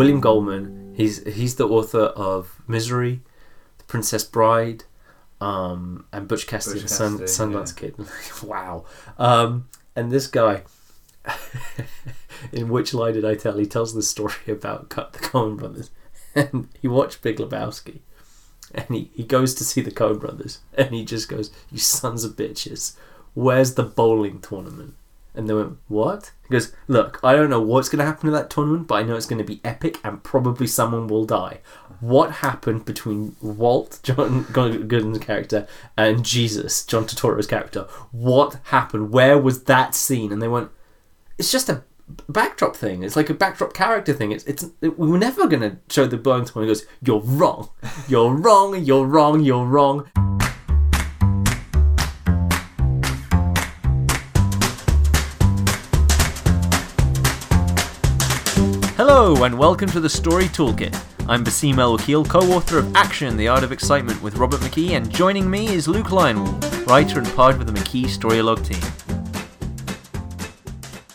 William Goldman. He's he's the author of Misery, The Princess Bride, um, and Butch Cassidy, Butch the Sun, Sundance Kid. wow. Um, and this guy, in which lie did I tell? He tells the story about Cut the Coen Brothers, and he watched Big Lebowski, and he, he goes to see the Coen Brothers, and he just goes, "You sons of bitches, where's the bowling tournament?" And they went, "What?" He goes, "Look, I don't know what's going to happen to that tournament, but I know it's going to be epic, and probably someone will die." What happened between Walt, John Goodman's character, and Jesus, John Turturro's character? What happened? Where was that scene? And they went, "It's just a backdrop thing. It's like a backdrop character thing. It's it's it, we were never gonna show the bowling tournament." He goes, "You're wrong. You're wrong. You're wrong. You're wrong." Hello and welcome to the Story Toolkit. I'm Basim El Wakil, co-author of Action: The Art of Excitement with Robert McKee, and joining me is Luke Lionel, writer and part of the McKee Storylogue team.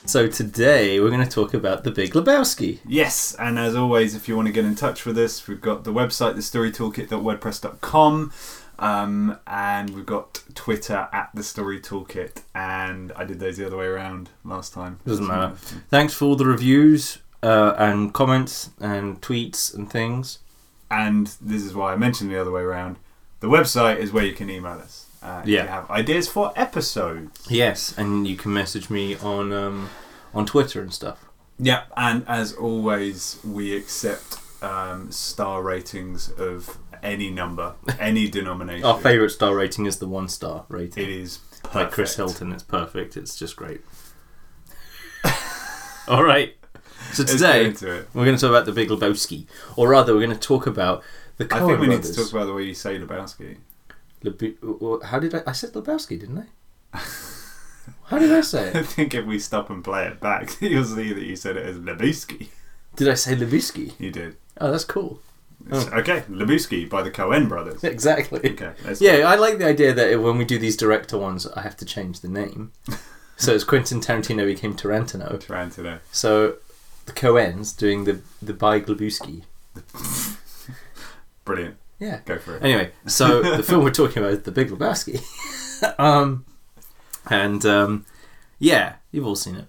So today we're going to talk about The Big Lebowski. Yes, and as always, if you want to get in touch with us, we've got the website, thestorytoolkit.wordpress.com, um, and we've got Twitter at the Story Toolkit, and I did those the other way around last time. Doesn't matter. Thanks for all the reviews uh, and comments and tweets and things. And this is why I mentioned the other way around. The website is where you can email us. Uh, if Yeah. you have ideas for episodes. Yes, and you can message me on um, on Twitter and stuff. Yeah, and as always, we accept um, star ratings of any number, any denomination. Our favourite star rating is the one star rating. It is like Chris. Hilton. It's perfect. It's just great. All right. So today we're going to talk about the Big Lebowski, or rather, we're going to talk about the Coen I think we need to talk about the way you say Lebowski. Leb- How did I? I said Lebowski, didn't I? How did I say it? I think if we stop and play it back, you'll see that you said it as Lebowski. Did I say Lebowski? You did. Oh, that's cool. It's- oh. Okay, Lebowski by the Coen brothers. Exactly. Okay, Yeah, go. I like the idea that when we do these director ones, I have to change the name. so it's Quentin Tarantino became Tarantino. Tarantino. So the Coens doing the the by Glebowski. Brilliant. Yeah. Go for it. Anyway, so the film we're talking about is The Big Lebowski. um, and um, yeah, you've all seen it.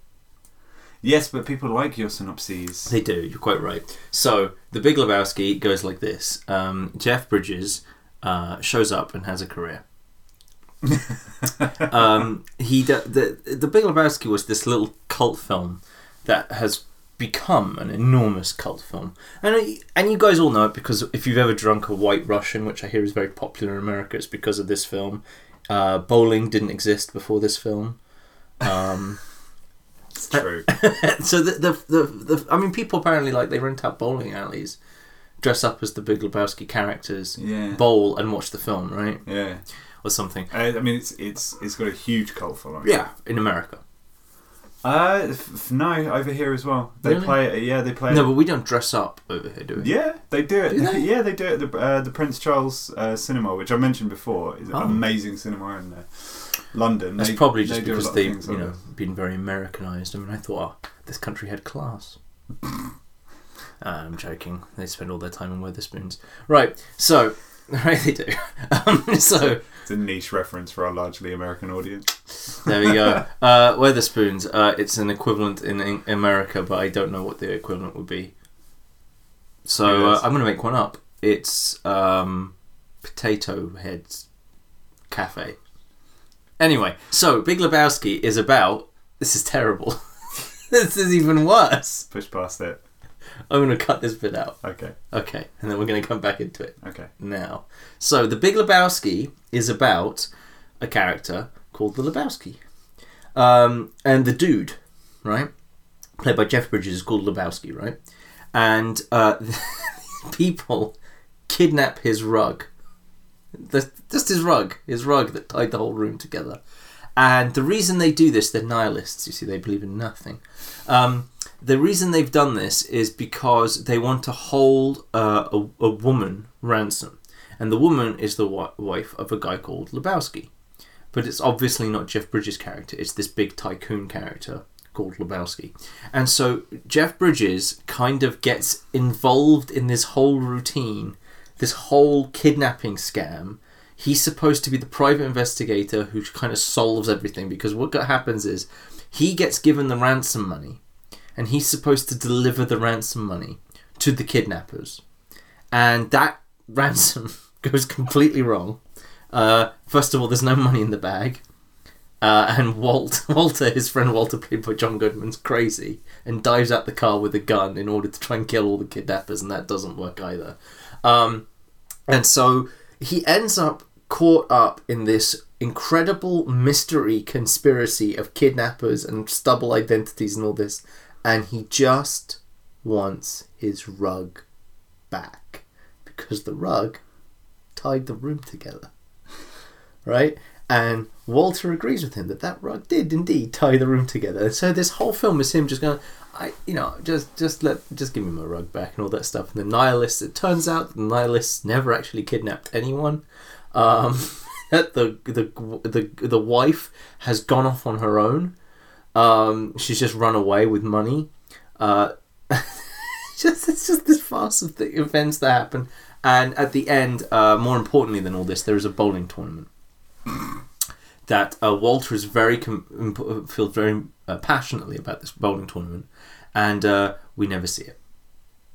Yes, but people like your synopses. They do. You're quite right. So the Big Lebowski goes like this: um, Jeff Bridges uh, shows up and has a career. um, he the the Big Lebowski was this little cult film that has become an enormous cult film, and I- and you guys all know it because if you've ever drunk a White Russian, which I hear is very popular in America, it's because of this film. Uh, bowling didn't exist before this film. Um, It's true. so the, the the the I mean, people apparently like they rent out bowling alleys, dress up as the Big Lebowski characters, Yeah. bowl and watch the film, right, Yeah. or something. I, I mean, it's it's it's got a huge cult following. Yeah, in America. Uh, f- no, over here as well. They Really? play it. Yeah, they play No, it. but we don't dress up over here, do we? Yeah, they do it. Do they? Yeah, they do it at the, uh, the Prince Charles uh, Cinema, which I mentioned before. is an Oh. amazing cinema in uh, London. That's They- probably just do a because of they, things you like know, been very Americanized. I mean, I thought oh, this country had class. Uh, I'm joking. They spend all their time in Wetherspoons. Right. So, right, they do. Um, so It's a niche reference for our largely American audience. There we go. Uh, Wetherspoons. Uh, it's an equivalent in, in America, but I don't know what the equivalent would be. So uh, I'm going to make one up. It's um, Potato Heads Cafe. Anyway, so Big Lebowski is about. This is terrible. this is even worse. Push past it. I'm going to cut this bit out. Okay. Okay, and then we're going to come back into it Okay. now. So, The Big Lebowski is about a character called the Lebowski. Um, and the dude, right, played by Jeff Bridges, is called Lebowski, right? And uh, people kidnap his rug. The, just his rug, his rug that tied the whole room together. And the reason they do this, they're nihilists, you see, they believe in nothing. Um, the reason they've done this is because they want to hold uh, a, a woman ransom. And the woman is the wi- wife of a guy called Lebowski. But it's obviously not Jeff Bridges' character, it's this big tycoon character called Lebowski. And so Jeff Bridges kind of gets involved in this whole routine, this whole kidnapping scam. He's supposed to be the private investigator who kind of solves everything because what happens is he gets given the ransom money and he's supposed to deliver the ransom money to the kidnappers. And that ransom goes completely wrong. Uh, first of all, there's no money in the bag. Uh, and Walt, Walter, his friend Walter, played by John Goodman's crazy and dives out the car with a gun in order to try and kill all the kidnappers, and that doesn't work either. Um, and so he ends up caught up in this incredible mystery conspiracy of kidnappers and stubble identities and all this, and he just wants his rug back because the rug tied the room together. Right? And Walter agrees with him that that rug did indeed tie the room together. So this whole film is him just going, I, you know, just just let, just give me my rug back and all that stuff. And the nihilists, it turns out, the nihilists never actually kidnapped anyone. Um, the the the the wife has gone off on her own. Um, she's just run away with money. Uh, just it's just this farce of the events that happen. And at the end, uh, more importantly than all this, there is a bowling tournament that uh, Walter is very com- feels very uh, passionately about this bowling tournament, and uh, we never see it.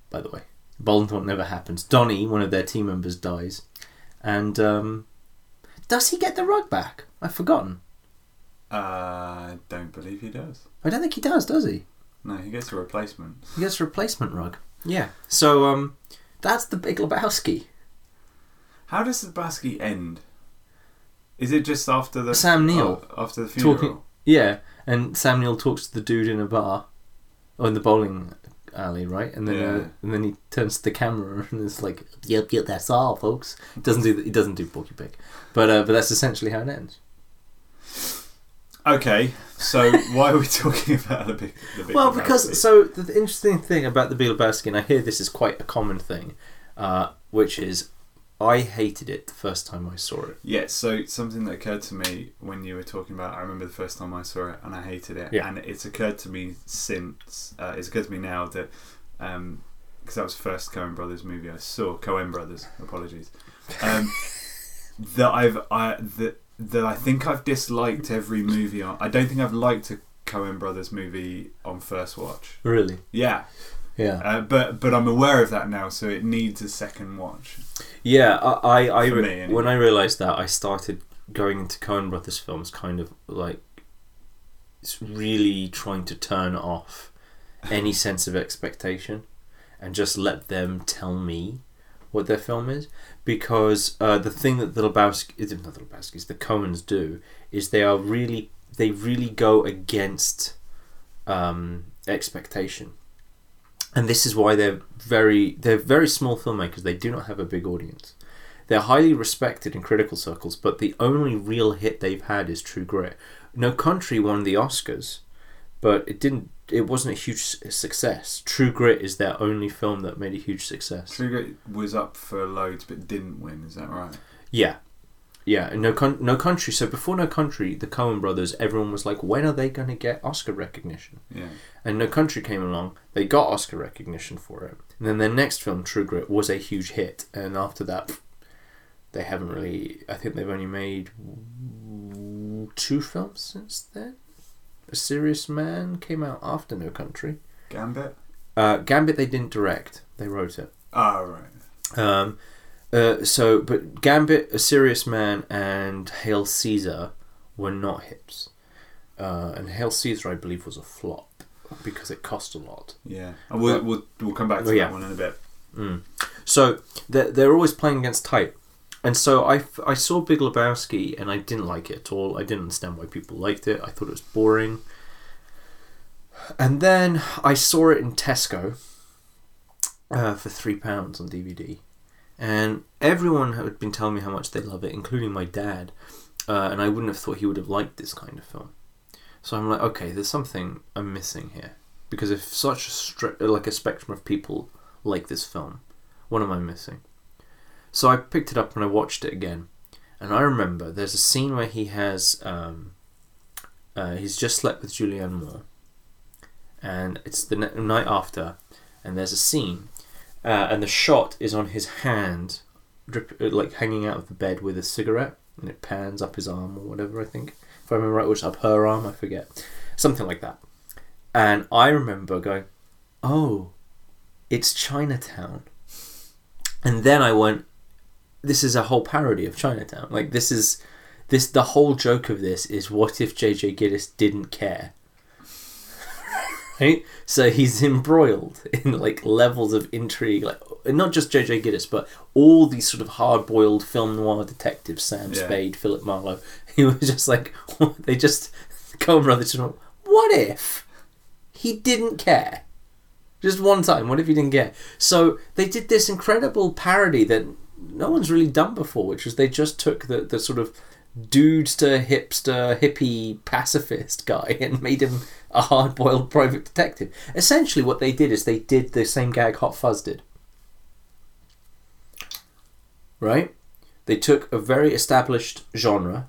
By the way, bowling tournament never happens. Donnie, one of their team members, dies, and um, does he get the rug back? I've forgotten. Uh, I don't believe he does. I don't think he does. Does he? No, he gets a replacement. He gets a replacement rug. Yeah. So um, that's the Big Lebowski. How does the Lebowski end? Is it just after the Sam Neill oh, after the funeral? talking? Yeah, and Sam Neill talks to the dude in a bar, or in the bowling alley, right? And then Yeah. uh, and then he turns to the camera and is like, "Yep, yep, that's all, folks." Doesn't do he doesn't do Porky Pig, but uh, but that's essentially how it ends. Okay, so why are we talking about the big? The big Well, Lebowski? because so the, the interesting thing about the Big Lebowski, and I hear this is quite a common thing, uh, which is I hated it the first time I saw it. Yeah, so something that occurred to me when you were talking about, I remember the first time I saw it and I hated it, Yeah. and it's occurred to me since. Uh, it's occurred to me now that because that was the first Coen Brothers movie I saw. Coen Brothers, apologies. Um, that I've I that that I think I've disliked every movie on. I don't think I've liked a Coen Brothers movie on first watch. Really? Yeah, Yeah. uh, but but I'm aware of that now, so it needs a second watch. Yeah, I, I, I re- me, anyway. when I realised that, I started going into Coen Brothers films, kind of like it's really trying to turn off any sense of expectation and just let them tell me what their film is. Because uh, the thing that the Lebowski, not the Lebowski's, the Coens do is they are really they really go against um, expectation and this is why they're very they're very small filmmakers. They do not have a big audience. They're highly respected in critical circles, but the only real hit they've had is True Grit. No Country won the Oscars, but it didn't. It wasn't a huge success. True Grit is their only film that made a huge success. True Grit was up for loads but didn't win. Is that right? Yeah, yeah. No, Con- no Country. So before No Country, the Coen Brothers, everyone was like, when are they going to get Oscar recognition? Yeah. And No Country came along, they got Oscar recognition for it. And then their next film, True Grit, was a huge hit. And after that, they haven't really. I think they've only made two films since then. A Serious Man came out after No Country. Gambit. Uh, Gambit, they didn't direct, they wrote it. Oh right. Um, uh, so, but Gambit, A Serious Man, and Hail Caesar were not hits. Uh, and Hail Caesar, I believe, was a flop because it cost a lot. Yeah. And we'll, we'll we'll come back to Oh, yeah. that one in a bit. Mm. So they're, they're always playing against type. And so I, I saw Big Lebowski and I didn't like it at all. I didn't understand why people liked it. I thought it was boring. And then I saw it in Tesco uh, for three pounds on DVD. And everyone had been telling me how much they love it, including my dad. Uh, and I wouldn't have thought he would have liked this kind of film. So I'm like, okay, there's something I'm missing here. Because if such a stri- like a spectrum of people like this film, what am I missing? So I picked it up and I watched it again, and I remember there's a scene where he has um, uh, he's just slept with Julianne Moore, and it's the night after, and there's a scene, uh, and the shot is on his hand, drip, uh, like hanging out of the bed with a cigarette, and it pans up his arm or whatever. I think, if I remember right, which up her arm, I forget, something like that. And I remember going, "Oh, it's Chinatown," and then I went, "This is a whole parody of Chinatown. Like this is." This the whole joke of this is what if JJ Gittes didn't care? right? So he's embroiled in like levels of intrigue, like not just JJ Gittes, but all these sort of hard-boiled film noir detectives, Sam Yeah. Spade, Philip Marlowe. He was just like they just Coen Brothers just went, what if he didn't care? Just one time. What if he didn't care? So they did this incredible parody that no one's really done before, which is they just took the, the sort of dudester, hipster, hippie pacifist guy and made him a hard boiled private detective. Essentially, what they did is they did the same gag Hot Fuzz did. Right? They took a very established genre,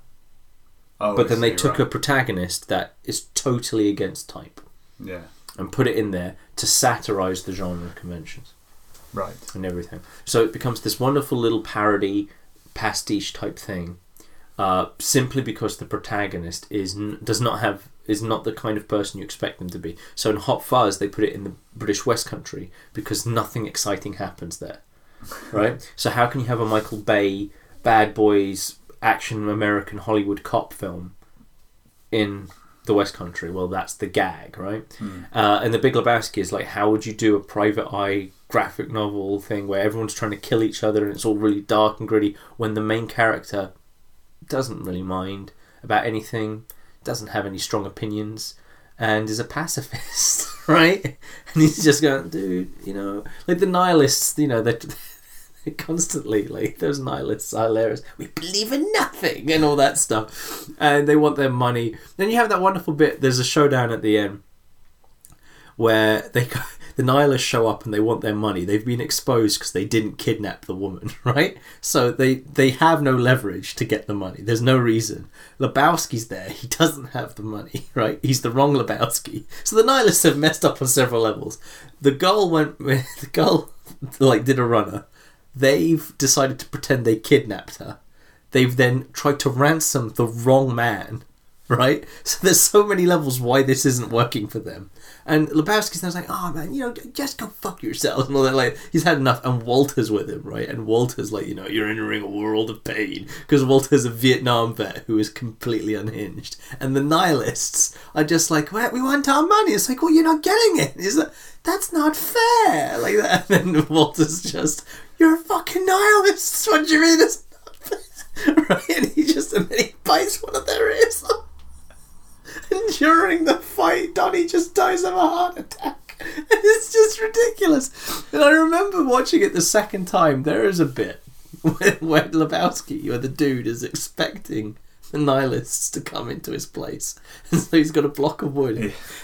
Oh, but then they took right. a protagonist that is totally against type yeah, and put it in there to satirize the genre conventions right. and everything. So it becomes this wonderful little parody, pastiche type thing, uh, simply because the protagonist is n- does not have is not the kind of person you expect them to be. So in Hot Fuzz, they put it in the British West Country because nothing exciting happens there, right? so how can you have a Michael Bay bad boys action American Hollywood cop film in the West Country? Well, that's the gag, right? Uh, and the Big Lebowski is like, how would you do a private eye graphic novel thing where everyone's trying to kill each other and it's all really dark and gritty when the main character doesn't really mind about anything, doesn't have any strong opinions, and is a pacifist, right? And he's just going, dude, you know, like the nihilists, you know, that. Constantly, like those nihilists hilarious. We believe in nothing and all that stuff, and they want their money. Then you have that wonderful bit. There's a showdown at the end where they the nihilists show up and they want their money. They've been exposed because they didn't kidnap the woman, right? So they they have no leverage to get the money. There's no reason. Lebowski's there. He doesn't have the money, right? He's the wrong Lebowski. So the nihilists have messed up on several levels. The girl went. The girl like did a runner. They've decided to pretend they kidnapped her. They've then tried to ransom the wrong man right? So there's so many levels why this isn't working for them. And Lebowski's now like, oh man, you know, just go fuck yourselves and all that. Like he's had enough. And Walter's with him, right? And Walter's like, you know, you're entering a world of pain because Walter's a Vietnam vet who is completely unhinged. And the nihilists are just like, well, we want our money. It's like, well, you're not getting it. Is that that's not fair? Like that. And then Walter's just, you're a fucking nihilist. What do you mean? It's not right? And he just and then he bites one of their ears off. And during the fight, Donnie just dies of a heart attack. And it's just ridiculous. And I remember watching it the second time. There is a bit where, where Lebowski, where the dude, is expecting the nihilists to come into his place. And so he's got a block of wood.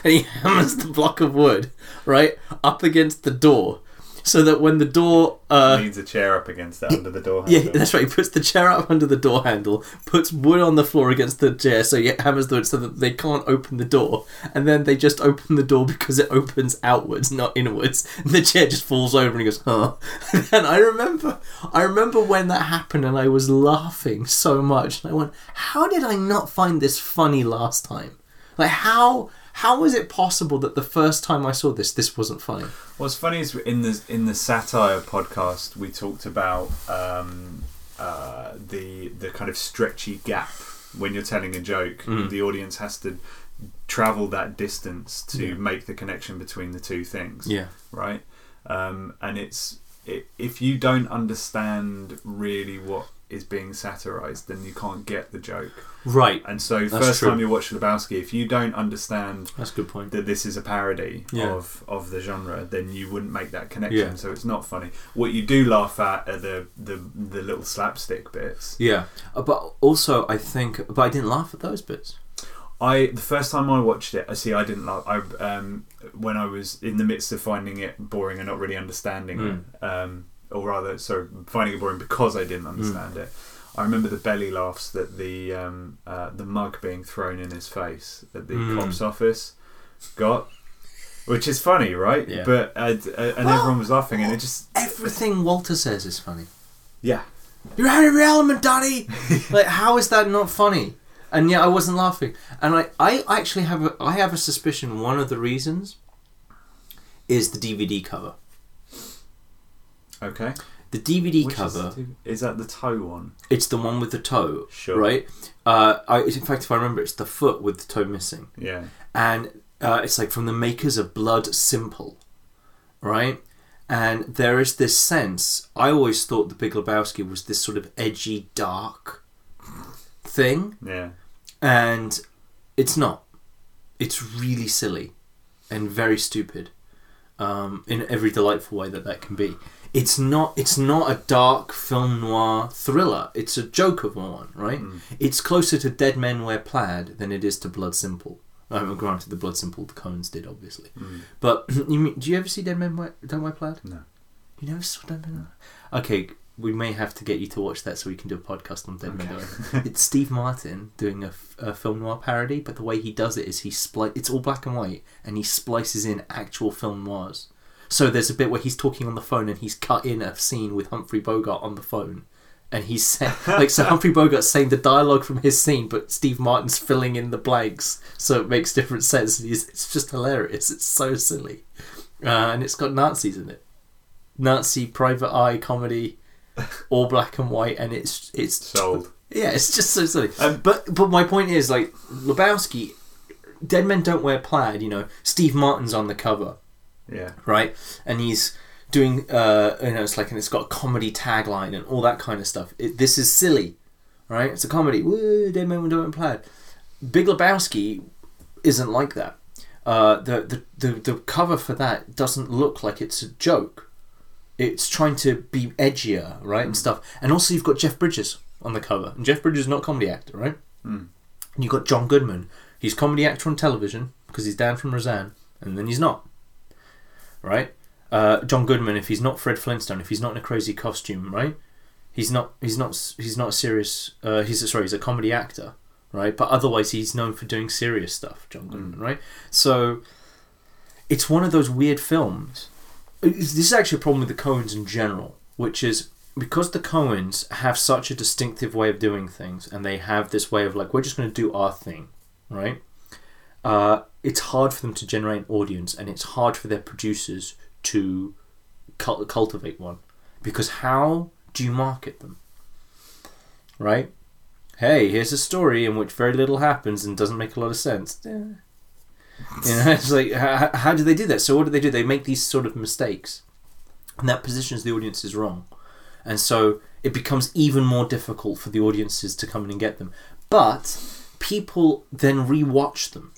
And he hammers the block of wood, right, up against the door. So that when the door uh, Leans a chair up against that under the door. yeah, that's right. He puts the chair up under the door handle, puts wood on the floor against the chair, so he hammers the wood so that they can't open the door, and then they just open the door because it opens outwards, not inwards. And the chair just falls over, and he goes, "Huh." And I remember, I remember when that happened, and I was laughing so much, and I went, "How did I not find this funny last time? Like how?" How was it possible that the first time I saw this, this wasn't funny? What's funny is in the in the satire podcast we talked about um, uh, the the kind of stretchy gap when you're telling a joke. Mm. The audience has to travel that distance to Yeah. make the connection between the two things. Yeah. Right. Um, and it's it, if you don't understand really what is being satirized, then you can't get the joke. Right. And so, That's first true. time you watch Lebowski, if you don't understand That's a good point. that this is a parody Yeah. of of the genre, then you wouldn't make that connection. Yeah. So it's not funny. What you do laugh at are the the, the little slapstick bits. Yeah, Uh, but also I think, but I didn't laugh at those bits. I the first time I watched it, I see I didn't laugh. I um when I was in the midst of finding it boring and not really understanding Mm. it, um, or rather, sorry, finding it boring because I didn't understand Mm. it. I remember the belly laughs that the um, uh, the mug being thrown in his face at the Mm. cops office got. which is funny, right? Yeah. But uh, uh, and Well, everyone was laughing, and it just Everything Walter says is funny. yeah. You're out of your element, Daddy. like, how is that not funny? And yet, I wasn't laughing. And I, I actually have a, I have a suspicion. One of the reasons is the DVD cover. Okay. The DVD Which cover. is, the- is that the toe one? It's the one with the toe, Sure. right? Uh, I, in fact, if I remember, it's the foot with the toe missing, Yeah. and uh, it's like from the makers of Blood Simple, right? And there is this sense. I always thought The Big Lebowski was this sort of edgy, dark thing, Yeah. and it's not. It's really silly and very stupid, um, in every delightful way that that can be. It's not. It's not a dark film noir thriller. It's a Joker one, right? Mm. It's closer to Dead Men Wear Plaid than it is to Blood Simple. I mean, granted, the Blood Simple the Coens did, obviously. Mm. But you mean, do you ever see Dead Men Wear, Don't Wear Plaid? No. You never saw Dead Men Wear Okay, we may have to get you to watch that so we can do a podcast on Dead Men Okay. Wear It's Steve Martin doing a, a, film noir parody, but the way he does it is he spli- It's all black and white, and he splices in actual film noirs. So there's a bit where he's talking on the phone and he's cut in a scene with Humphrey Bogart on the phone. And he's saying, like, so Humphrey Bogart's saying the dialogue from his scene, but Steve Martin's filling in the blanks, so it makes different sense. It's just hilarious. It's so silly, uh, and it's got Nazis in it, Nazi private eye comedy, all black and white, and it's it's Sold. yeah, it's just so silly. Um, but but my point is like Lebowski, Dead Men Don't Wear Plaid. You know, Steve Martin's on the cover Yeah. right? And he's doing, uh, you know, it's like, and it's got a comedy tagline and all that kind of stuff. It, this is silly, right? It's a comedy. Woo, Dead Men Don't Plaid. Big Lebowski isn't like that. Uh, the, the, the, the cover for that doesn't look like it's a joke. It's trying to be edgier, right, and stuff. And also, you've got Jeff Bridges on the cover, and Jeff Bridges is not a comedy actor, right? Mm. And you've got John Goodman. He's comedy actor on television because he's Dan from Roseanne, and then he's not right? Uh, John Goodman, if he's not Fred Flintstone, if he's not in a crazy costume, right? He's not. He's not. He's not a serious. Uh, he's a, sorry. He's a comedy actor, right? But otherwise, he's known for doing serious stuff. John Goodman, right? So, it's one of those weird films. This is actually a problem with the Coens in general, which is because the Coens have such a distinctive way of doing things, and they have this way of like, we're just going to do our thing, right? Uh, it's hard for them to generate an audience and it's hard for their producers to cul- cultivate one. Because how do you market them? Right? Hey here's a story in which very little happens and doesn't make a lot of sense. You know it's like how, how do they do that? So what do they do? They make these sort of mistakes. And that positions the audiences wrong. And so it becomes even more difficult for the audiences to come in and get them. But people then rewatch them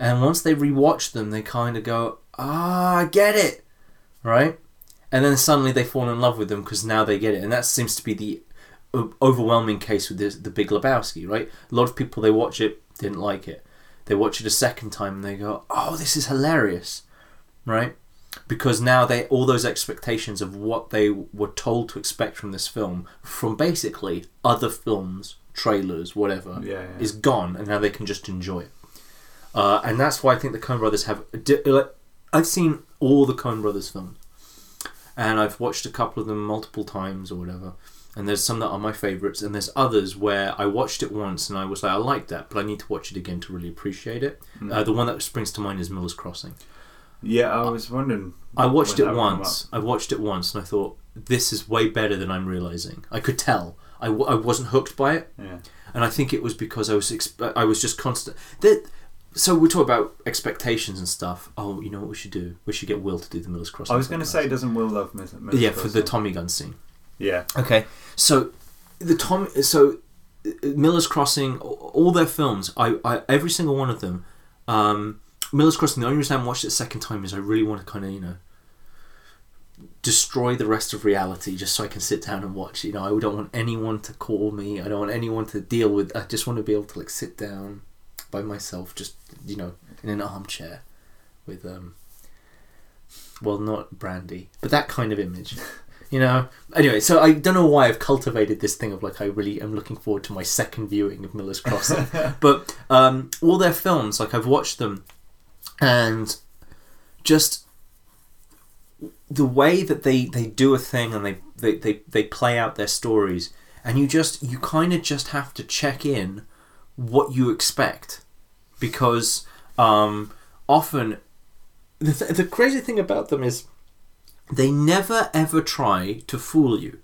and once they rewatch them, they kind of go, ah, I get it, right? And then suddenly they fall in love with them because now they get it, and that seems to be the overwhelming case with this, the Big Lebowski, right? A lot of people they watch it didn't like it. They watch it a second time and they go, oh, this is hilarious, right? Because now they all those expectations of what they were told to expect from this film, from basically other films, trailers, whatever, Yeah. yeah. is gone, and now they can just enjoy it. Uh, and that's why I think the Coen Brothers have. Like, I've seen all the Coen Brothers films, and I've watched a couple of them multiple times or whatever. And there's some that are my favourites, and there's others where I watched it once and I was like, I like that, but I need to watch it again to really appreciate it. Mm. Uh, the one that springs to mind is Miller's Crossing. yeah, I was wondering. I watched it that would come once. I watched it once, and I thought this is way better than I'm realizing. I could tell. I, w- I wasn't hooked by it. Yeah. and I think it was because I was exp- I was just constant. That so we talk about expectations and stuff. Oh, you know what we should do? We should get Will to do the Miller's Crossing. I was going to say, doesn't Will love Miller's Miss yeah, for the Tommy gun scene. Yeah. Okay, so the Tom, so Miller's Crossing, all their films, I, I every single one of them. Um, Miller's Crossing. The only reason I haven't watched it a second time is I really want to kind of you know destroy the rest of reality just so I can sit down and watch. You know, I don't want anyone to call me. I don't want anyone to deal with. I just want to be able to like sit down by myself, just you know, in an armchair with um. Well, not brandy, but that kind of image. You know. Anyway, so I don't know why I've cultivated this thing of like I really am looking forward to my second viewing of Miller's Crossing. but um, all their films, like I've watched them, and just the way that they they do a thing and they they they, they play out their stories and you just you kind of just have to check in what you expect. Because um, often the, th- the crazy thing about them is they never ever try to fool you.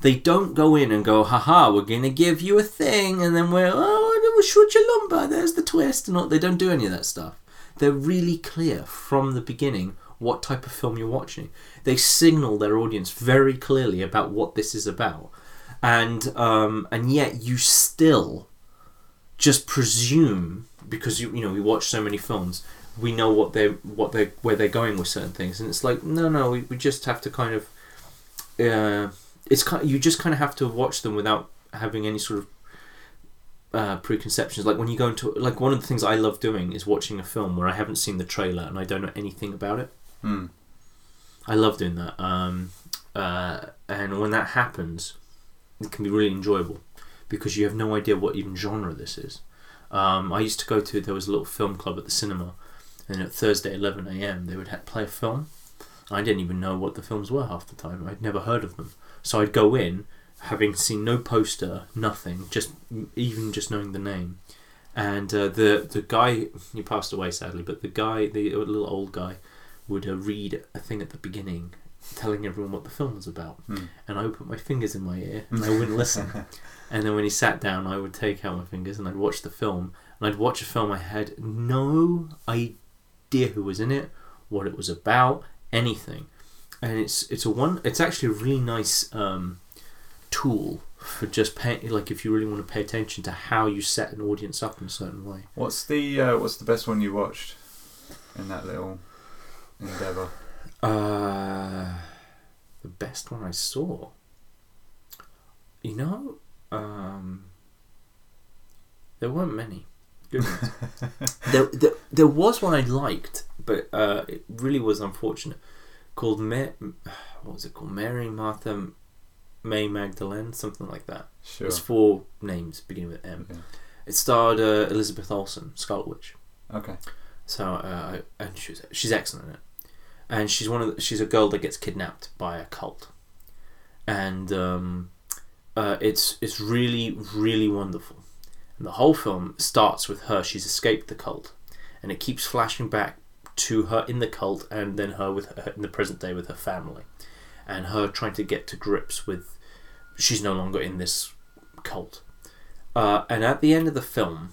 They don't go in and go haha we're gonna give you a thing and then we're oh we'll shoot your lumber there's the twist and all they don't do any of that stuff. They're really clear from the beginning what type of film you're watching. They signal their audience very clearly about what this is about. And um, and yet you still just presume because you you know we watch so many films we know what they what they where they're going with certain things. And it's like no no we, we just have to kind of uh, it's kind you just kind of have to watch them without having any sort of uh, preconceptions. Like when you go into like one of the things I love doing is watching a film where I haven't seen the trailer and I don't know anything about it. Hmm. I love doing that. Um, uh, and when that happens it can be really enjoyable because you have no idea what even genre this is. Um, I used to go to there was a little film club at the cinema and at Thursday 11 a.m. they would ha- play a film. I didn't even know what the films were half the time. I'd never heard of them. So I'd go in having seen no poster nothing just even just knowing the name. And uh, the the guy he passed away sadly but the guy the little old guy would uh, read a thing at the beginning telling everyone what the film was about. Hmm. and I would put my fingers in my ear and I wouldn't listen and then when he sat down I would take out my fingers and I'd watch the film and I'd watch a film I had no idea who was in it what it was about anything and it's it's a one it's actually a really nice um, tool for just pay, like if you really want to pay attention to how you set an audience up in a certain way What's the uh, What's the best one you watched in that little endeavor? Uh, the best one I saw. You know, um, there weren't many. There, there, there was one I liked, but uh, it really was unfortunate. Called Ma- what was it called? Mary Martha May Magdalene, something like that. Sure. It's four names beginning with M. Yeah. It starred uh, Elizabeth Olsen, Scarlet Witch. Okay. So uh, and she's she's excellent in it, and she's one of the, she's a girl that gets kidnapped by a cult, and um, uh, it's it's really really wonderful, and the whole film starts with her. She's escaped the cult, and it keeps flashing back to her in the cult, and then her with her in the present day with her family, and her trying to get to grips with she's no longer in this cult, uh, and at the end of the film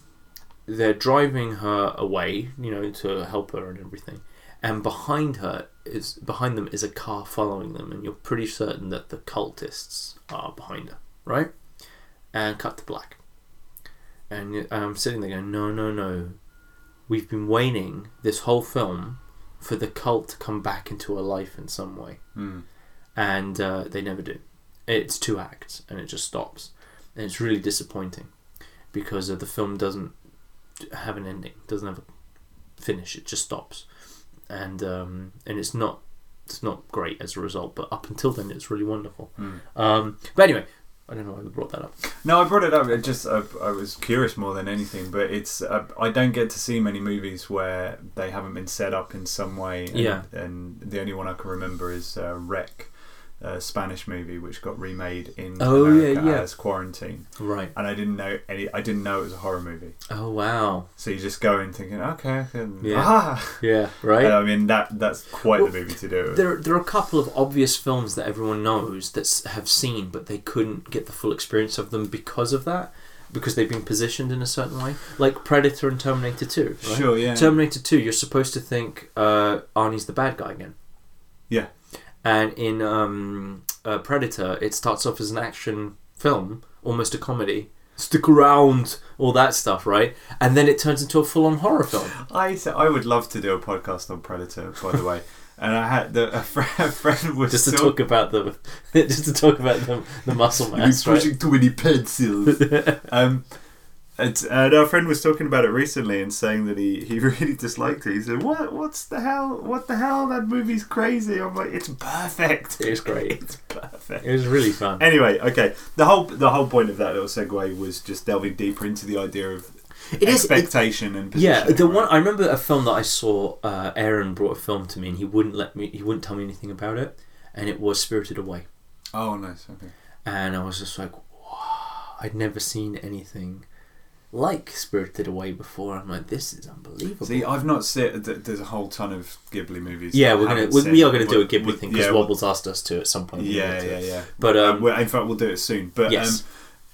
they're driving her away, you know, to help her and everything. And behind her is behind them is a car following them, and you're pretty certain that the cultists are behind her, right? And cut to black. And I'm sitting there going, no, no, no. We've been waiting this whole film for the cult to come back into her life in some way, Hmm. and uh, they never do. It's two acts, and it just stops, and it's really disappointing because uh, the film doesn't have an ending, doesn't have a finish. It just stops, and um, and it's not it's not great as a result. But up until then, it's really wonderful. Hmm. Um, but anyway, I don't know why we brought that up. No, I brought it up. It just I, I was curious more than anything, but it's uh, I don't get to see many movies where they haven't been set up in some way. And, Yeah. and the only one I can remember is uh, Wreck, a Spanish movie which got remade in Oh, yeah, America yeah. as Quarantine, Right. and I didn't know any. I didn't know it was a horror movie. Oh wow. So you just go in thinking, okay, can, Yeah. ah! Yeah. Right. And I mean that that's quite Well, the movie to do. There, there are a couple of obvious films that everyone knows that have seen, but they couldn't get the full experience of them because of that, because they've been positioned in a certain way, like Predator and Terminator Two. Right? Sure, yeah. Terminator Two, you're supposed to think uh, Arnie's the bad guy again. Yeah. And in um, uh, Predator, it starts off as an action film, almost a comedy. Stick around, all that stuff, right? And then it turns into a full-on horror film. I I would love to do a podcast on Predator, by the way. And I had the, a, friend, a friend was Just to still- talk about the, just to talk about the, the muscle mass, right? pushing too many pencils. um, and, and our friend was talking about it recently and saying that he, he really disliked it. He said, "What? What's the hell? What the hell? That movie's crazy." I'm like, "It's perfect. It was great. It's perfect." It was really fun. Anyway, okay. The whole the whole point of that little segue was just delving deeper into the idea of it- expectation and Yeah, the right? one I remember a film that I saw. Uh, Aaron brought a film to me, and he wouldn't let me. He wouldn't tell me anything about it, and it was Spirited Away. Oh, nice. Okay. and I was just like, wow, I'd never seen anything like Spirited Away before. I'm like, this is unbelievable. See, I've not seen. th- There's a whole ton of Ghibli movies. yeah, we're gonna we, we are gonna do a Ghibli but- thing because yeah, Wobbles asked us to at some point. Yeah, yeah, yeah. But, Uh, um, in fact, we'll do it soon. But Yes.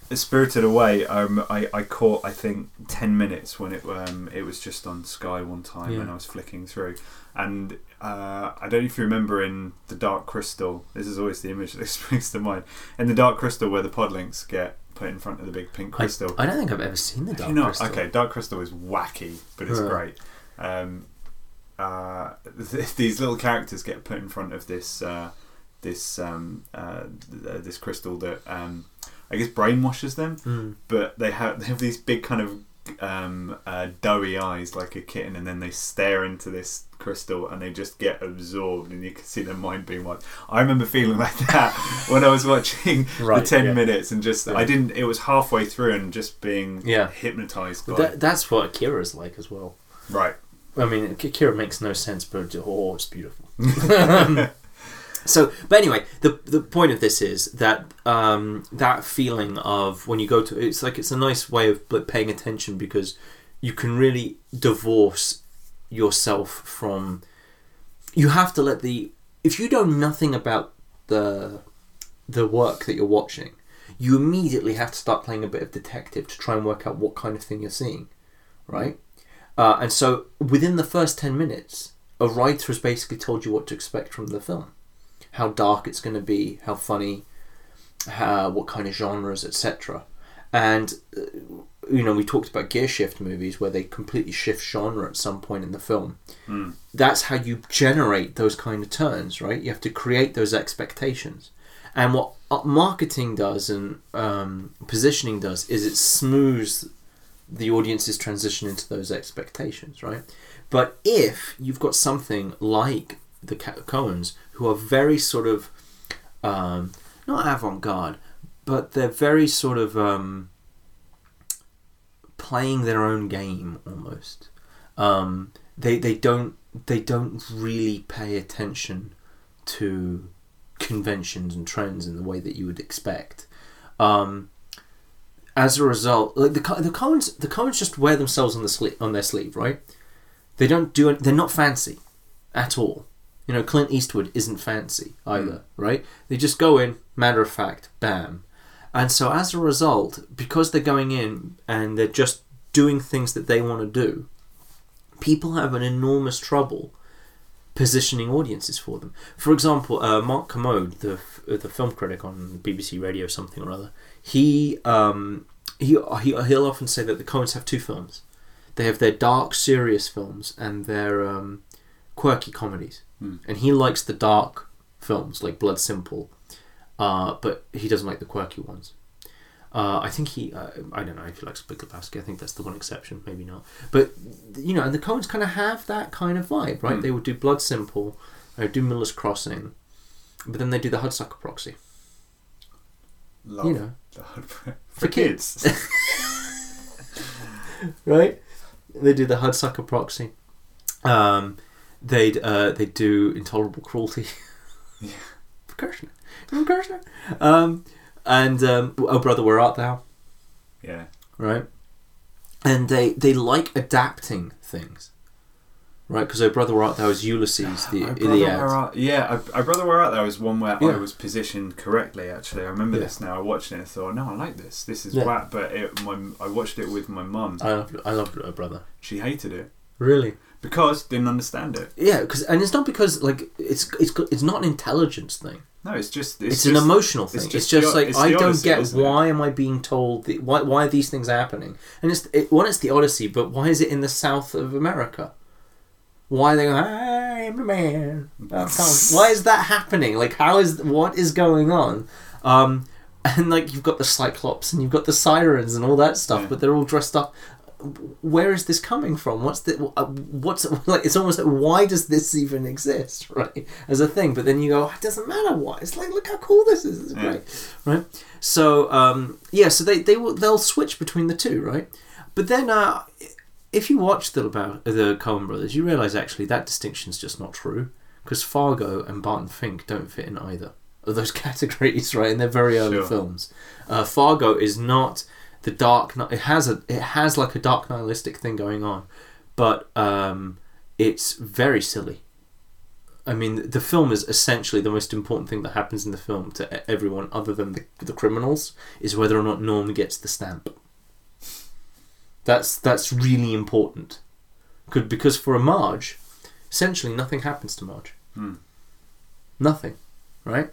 um, Spirited Away, um, I, I caught I think ten minutes when it um, it was just on Sky one time Yeah. when I was flicking through, and uh, I don't know if you remember in the Dark Crystal. This is always the image that springs to mind. In the Dark Crystal, where the podlings get put in front of the big pink crystal. I don't think I've ever seen the Dark? Crystal. Okay, Dark Crystal is wacky, but it's Right. great. Um, uh, th- these little characters get put in front of this uh, this um, uh, th- this crystal that um, I guess brainwashes them, Mm. but they have they have these big kind of um, uh, doughy eyes like a kitten, and then they stare into this crystal and they just get absorbed, and you can see their mind being wiped. I remember feeling like that when I was watching Right, the ten yeah. minutes, and just I didn't. It was halfway through and just being Yeah. hypnotized by That, that's what Akira is like as well. right. I mean, Akira makes no sense, but oh, it's beautiful. so, but anyway, the the point of this is that um, that feeling of when you go to it's like it's a nice way of paying attention because you can really divorce yourself from. You have to let the if you know nothing about the the work that you're watching, you immediately have to start playing a bit of detective to try and work out what kind of thing you're seeing, right? Uh, and so within the first 10 minutes, a writer has basically told you what to expect from the film. How dark it's going to be, how funny, how, what kind of genres, etc. And, uh, you know, we talked about gear shift movies where they completely shift genre at some point in the film. Mm. That's how you generate those kind of turns, right? You have to create those expectations. And what uh, marketing does and um, positioning does is it smooths the audience's transition into those expectations, right? But if you've got something like the Coens, who are very sort of um, not avant-garde, but they're very sort of um, playing their own game almost. Um, they they don't they don't really pay attention to conventions and trends in the way that you would expect. Um, as a result, like the the Coens the Coens just wear themselves on the sleeve on their sleeve, right? They don't do it. They're not fancy at all. You know, Clint Eastwood isn't fancy either, right? They just go in, matter of fact, bam. And so as a result, because they're going in and they're just doing things that they want to do, people have an enormous trouble positioning audiences for them. For example, uh, Mark Kermode, the the film critic on BBC Radio something or other, he um, he he he'll often say that the Coens have two films. They have their dark, serious films and their um, quirky comedies, Hmm. and he likes the dark films like Blood Simple, uh, but he doesn't like the quirky ones. Uh, I think he, uh, I don't know if he likes Big Lebowski. I think that's the one exception, maybe not. But you know, and the Coens kind of have that kind of vibe, right? Hmm. They would do Blood Simple, they would do Miller's Crossing, but then they do the Hudsucker Proxy. Love You know, for, For kids. right? They do the Hudsucker Proxy. Um, they'd uh, they do Intolerable Cruelty. Yeah. Kirshner. Remember Kirshner? Um, and um, Oh Brother, Where Art Thou? yeah. right? And they they like adapting things, right? Because Oh Brother, Where Art Thou is Ulysses, the I Iliad. art, yeah, I, I brother where art there was one where Yeah. I was positioned correctly. Actually, I remember Yeah. this now. I watched it and thought, no, I like this. This is Yeah. whack. But it, my, I watched it with my mum. I love I love Oh Brother. She hated it Really? Because didn't understand it. Yeah, because and it's not because like it's it's it's not an intelligence thing. No, it's just It's, it's, an emotional thing. it's It's just just, the- like it's I don't Odyssey, get isn't it? why am I being told the, why why are these things happening? And it's it, one, it's the Odyssey, but why is it in the south of America? Why are they going? I am a man. Why is that happening? Like, how is what is going on? Um, and like you've got the Cyclops and you've got the sirens and all that stuff, Yeah. but they're all dressed up. Where is this coming from? What's the uh, what's like? It's almost like why does this even exist, right? As a thing, but then you go, it doesn't matter why. It's like look how cool this is. It's Yeah. great, right? So um, yeah, so they they will they'll switch between the two, right? But then, uh, if you watch the about the Coen Brothers, you realise actually that distinction's just not true because Fargo and Barton Fink don't fit in either of those categories, right? And they're very early Sure. films. Uh, Fargo is not the dark. It has a it has like a dark nihilistic thing going on, but um, it's very silly. I mean, the film is essentially the most important thing that happens in the film to everyone other than the, the criminals is whether or not Norm gets the stamp. That's that's really important, Could- because for a Marge, essentially nothing happens to Marge. Hmm. Nothing, right?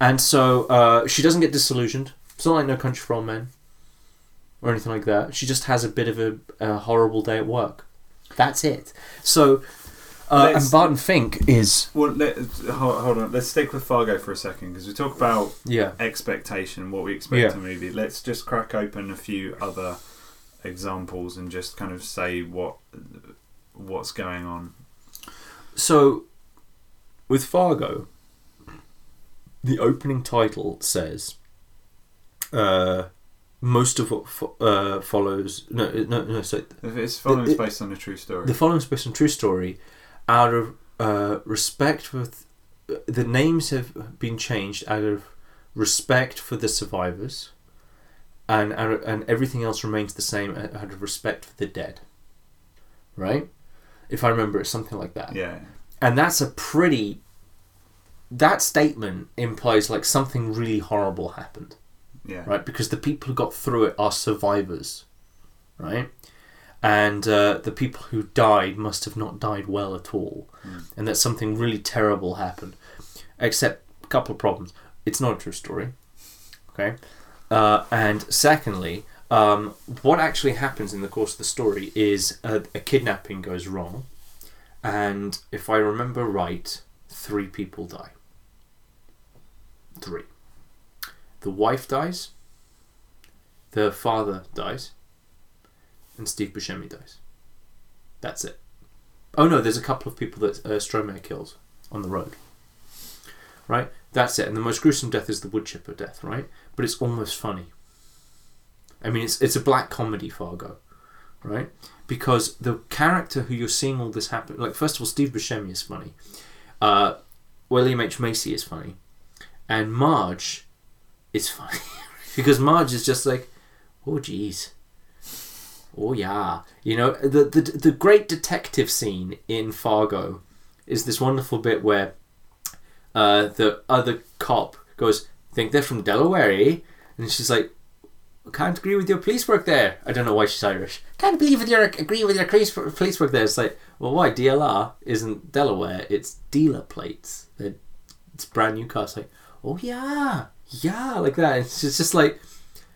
And so uh, she doesn't get disillusioned. It's not like No Country for Old Men or anything like that. She just has a bit of a, a horrible day at work. That's it. So, uh, Let's- and Barton Fink is Well, let, hold, hold on. Let's stick with Fargo for a second because we talk about yeah expectation, what we expect Yeah. in a movie. Let's just crack open a few other examples and just kind of say what what's going on. So, with Fargo, the opening title says, uh, "Most of what fo- uh, follows." No, no, no. So If it's following is based on a true story. the following is based on true story, out of uh, respect for th- the names have been changed out of respect for the survivors, and and everything else remains the same out out of respect for the dead. Right, if I remember, it's something like that. yeah, and that's a pretty that statement implies like something really horrible happened yeah, right? Because the people who got through it are survivors. Right? And uh, the people who died must have not died well at all. Mm. and that something really terrible happened. Except a couple of problems. It's not a true story. Okay? Uh, and secondly um, what actually happens in the course of the story is a, a kidnapping goes wrong. And if i remember right three people die. Three the wife dies the father dies and steve buscemi dies. That's it. Oh no there's a couple of people that uh, kills on the road. Right? That's it. And the most gruesome death is the wood chipper death right? But it's almost funny. I mean it's it's a black comedy fargo right? Because the character who you're seeing all this happen like first of all steve buscemi is funny. Uh, william h. Macy is funny. And marge is funny because marge is just like oh geez oh yeah you know the, the the great detective scene in fargo is this wonderful bit where uh, the other cop goes think they're from delaware eh? and she's like can't agree with your police work there. I don't know why she's Irish. Can't believe with your agree with your police work there. It's like, well, why DLR isn't Delaware? It's dealer plates. It's brand new cars. Like, oh yeah, yeah, like that. It's just, just like,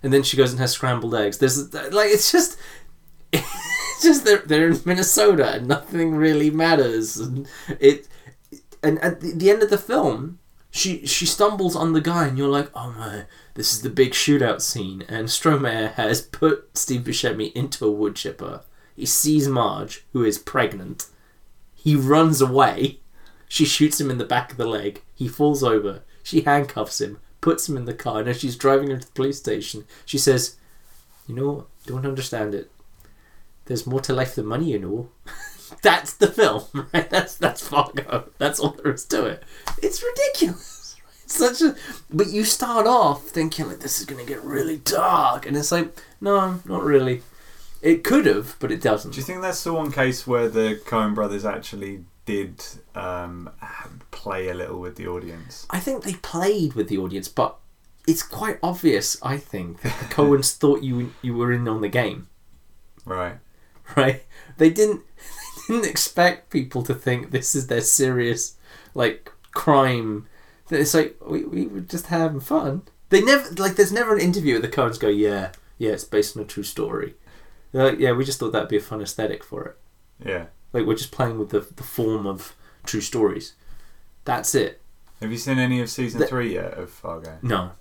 and then she goes and has scrambled eggs. There's like, it's just, it's just they're they're in Minnesota and nothing really matters. And it, and at the, end of the film, she she stumbles on the guy, and you're like, oh my, this is the big shootout scene. And Stormare has put Steve Buscemi into a wood chipper. He sees Marge, who is pregnant. He runs away. She shoots him in the back of the leg. He falls over. She handcuffs him, puts him in the car, and as she's driving him to the police station, she says, You know, don't understand it. There's more to life than money, you know. that's the film, right? That's that's Fargo. That's all there is to it. It's ridiculous. It's such a but you start off thinking like this is gonna get really dark, and it's like, no, not really. It could have, but it doesn't. Do you think that's the one case where the Coen brothers actually did um, play a little with the audience? I think they played with the audience, but it's quite obvious. I think that the Coens thought you you were in on the game, Right. right? They didn't they didn't expect people to think this is their serious like crime. It's like we we were just having fun. They never like. There's never an interview where the Coens go, "Yeah, yeah, it's based on a true story." They're like, "Yeah, we just thought that'd be a fun aesthetic for it." Yeah. Like we're just playing with the the form of true stories. That's it. Have you seen any of season The- three yet of Fargo? No,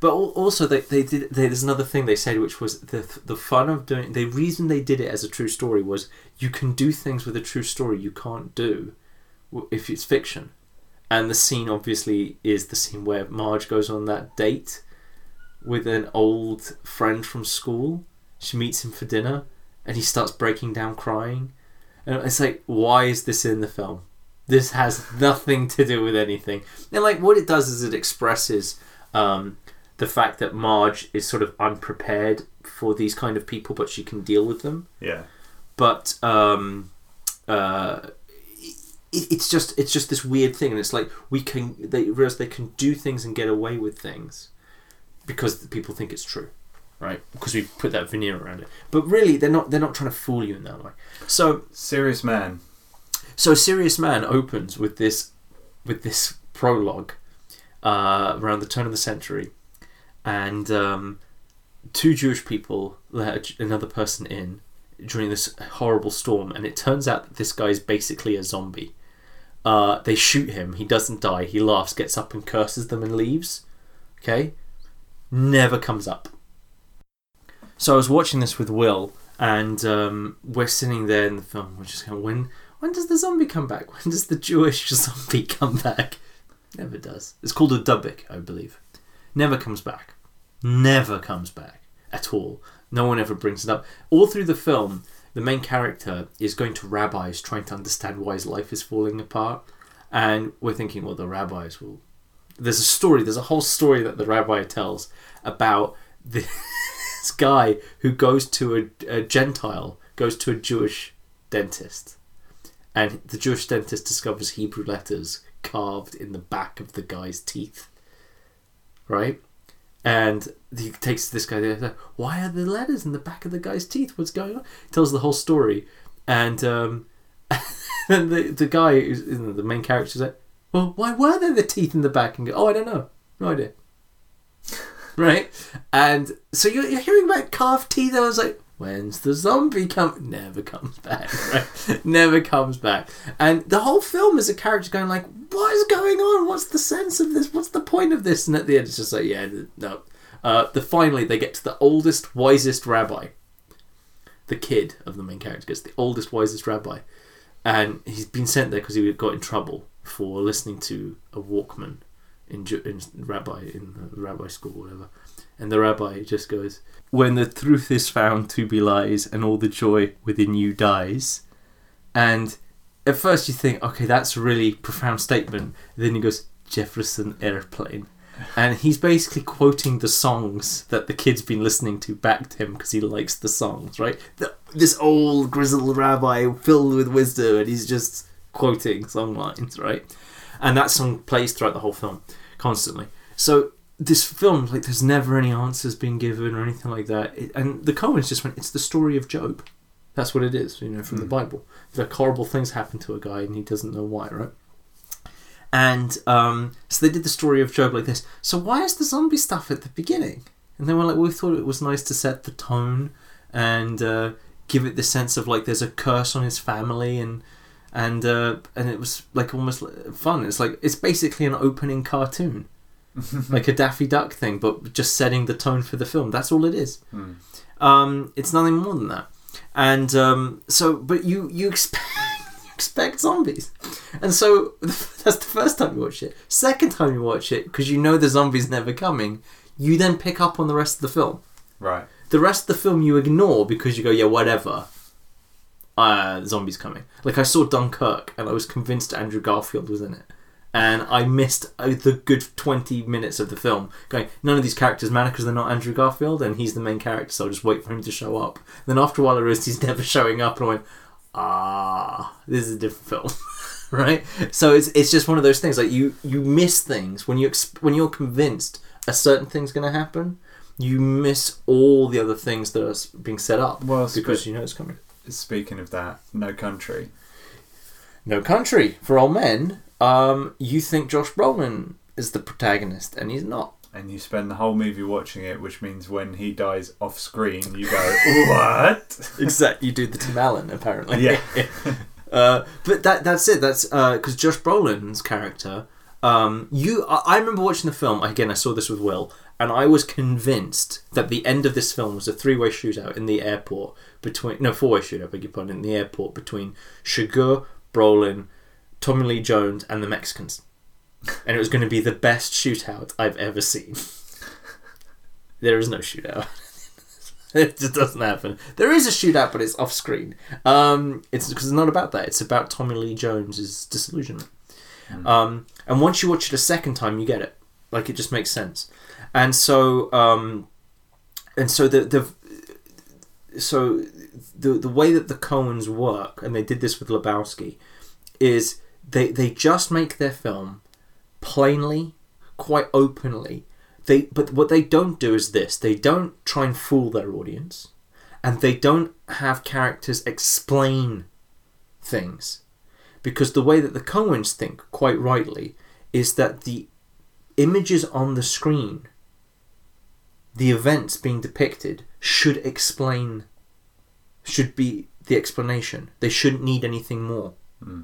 but also they they did. They, there's another thing they said, which was the the fun of doing. The reason they did it as a true story was you can do things with a true story you can't do if it's fiction. And the scene obviously is the scene where Marge goes on that date with an old friend from school. She meets him for dinner, and he starts breaking down crying. And it's like, why is this in the film? This has nothing to do with anything. And like, what it does is it expresses um, the fact that Marge is sort of unprepared for these kind of people, but she can deal with them. Yeah. But um, uh, it, it's just it's just this weird thing, and it's like we can they realize they can do things and get away with things because people think it's true, right? Because we put that veneer around it. But really, they're not they're not trying to fool you in that way. So Serious man. so Serious Man opens with this with this prologue uh, around the turn of the century, and um, two Jewish people let another person in during this horrible storm, and it turns out that this guy is basically a zombie. Uh, they shoot him. He doesn't die. He laughs, gets up, and curses them, and leaves. Okay, never comes up. So I was watching this with Will, and um, we're sitting there in the film. We're just going, when when does the zombie come back? When does the Jewish zombie come back? Never does. It's called a dybbuk, I believe. Never comes back. Never comes back at all. No one ever brings it up. All through the film, the main character is going to rabbis trying to understand why his life is falling apart. And we're thinking, well, the rabbis will. There's a story, there's a whole story that the rabbi tells about this guy who goes to a, a Gentile, goes to a Jewish dentist. And the Jewish dentist discovers Hebrew letters carved in the back of the guy's teeth. Right? And he takes this guy there. Why are the letters in the back of the guy's teeth? What's going on? He tells the whole story, and um, and the the guy, who's, the main character, is like, "Well, why were there the teeth in the back?" And go, "Oh, I don't know, no idea." Right? And so you're, you're hearing about calf teeth. And I was like, "When's the zombie come?" Never comes back. Right? Never comes back. And the whole film is a character going like, "What is going on? What's the sense of this? What's the point of this?" And at the end, it's just like, "Yeah, no." Uh, the finally they get to the oldest, wisest rabbi. The kid of the main character gets the oldest, wisest rabbi, and he's been sent there because he got in trouble for listening to a Walkman in, in rabbi in the rabbi school, or whatever. And the rabbi just goes, "When the truth is found to be lies, and all the joy within you dies," and at first you think, okay, that's a really profound statement. Then he goes, Jefferson Airplane. And he's basically quoting the songs that the kid's been listening to back to him because he likes the songs, right? The, this old grizzled rabbi filled with wisdom, and he's just quoting song lines, right? And that song plays throughout the whole film constantly. So this film, like, there's never any answers being given or anything like that. It, and the Coens just went, it's the story of Job. That's what it is, you know, from the Mm. Bible. Like horrible things happen to a guy and he doesn't know why, right? And um, so they did the story of Job like this. So why is the zombie stuff at the beginning? And they were like, we thought it was nice to set the tone and uh, give it the sense of like there's a curse on his family and and uh, and it was like almost fun. It's like it's basically an opening cartoon, like a Daffy Duck thing, but just setting the tone for the film. That's all it is. Hmm. Um, it's nothing more than that. And um, so, but you you expect you expect zombies, and so that's the first time you watch it. Second time you watch it, because you know the zombies never coming, you then pick up on the rest of the film. Right. The rest of the film you ignore because you go, yeah, whatever. Uh, zombies coming. Like I saw Dunkirk, and I was convinced Andrew Garfield was in it. And I missed uh, the good 20 minutes of the film going, none of these characters matter because they're not Andrew Garfield and he's the main character, so I'll just wait for him to show up. Then after a while I realised he's never showing up and I went, ah, this is a different film. right? So it's, it's just one of those things. Like you, you miss things when, you exp- when you're convinced a certain thing's going to happen, you miss all the other things that are being set up Well, because you know it's coming. Speaking of that, No Country. No Country for Old Men. Um, you think Josh Brolin is the protagonist, and he's not. And you spend the whole movie watching it, which means when he dies off screen, you go, "What?" Exactly, you do the Tim Allen apparently. Yeah. uh, but that that's it. That's because Josh Brolin's character. Um, you, I, I remember watching the film again. I saw this with Will, and I was convinced that the end of this film was a three-way shootout in the airport between no four-way shootout. Beg your pardon. In the airport between Chigurh, Brolin, Tommy Lee Jones, and the Mexicans, and it was going to be the best shootout I've ever seen. there is no shootout. it just doesn't happen. There is a shootout, but it's off screen. Um, it's because it's not about that. It's about Tommy Lee Jones's disillusionment. Um, and once you watch it a second time, you get it. Like it just makes sense. And so, um, and so the the so the the way that the Coens work, and they did this with Lebowski, is they they just make their film plainly, quite openly. They but what they don't do is this: they don't try and fool their audience, and they don't have characters explain things, because the way that the Coens think, quite rightly, is that the images on the screen, the events being depicted, should explain, should be the explanation. They shouldn't need anything more hmm.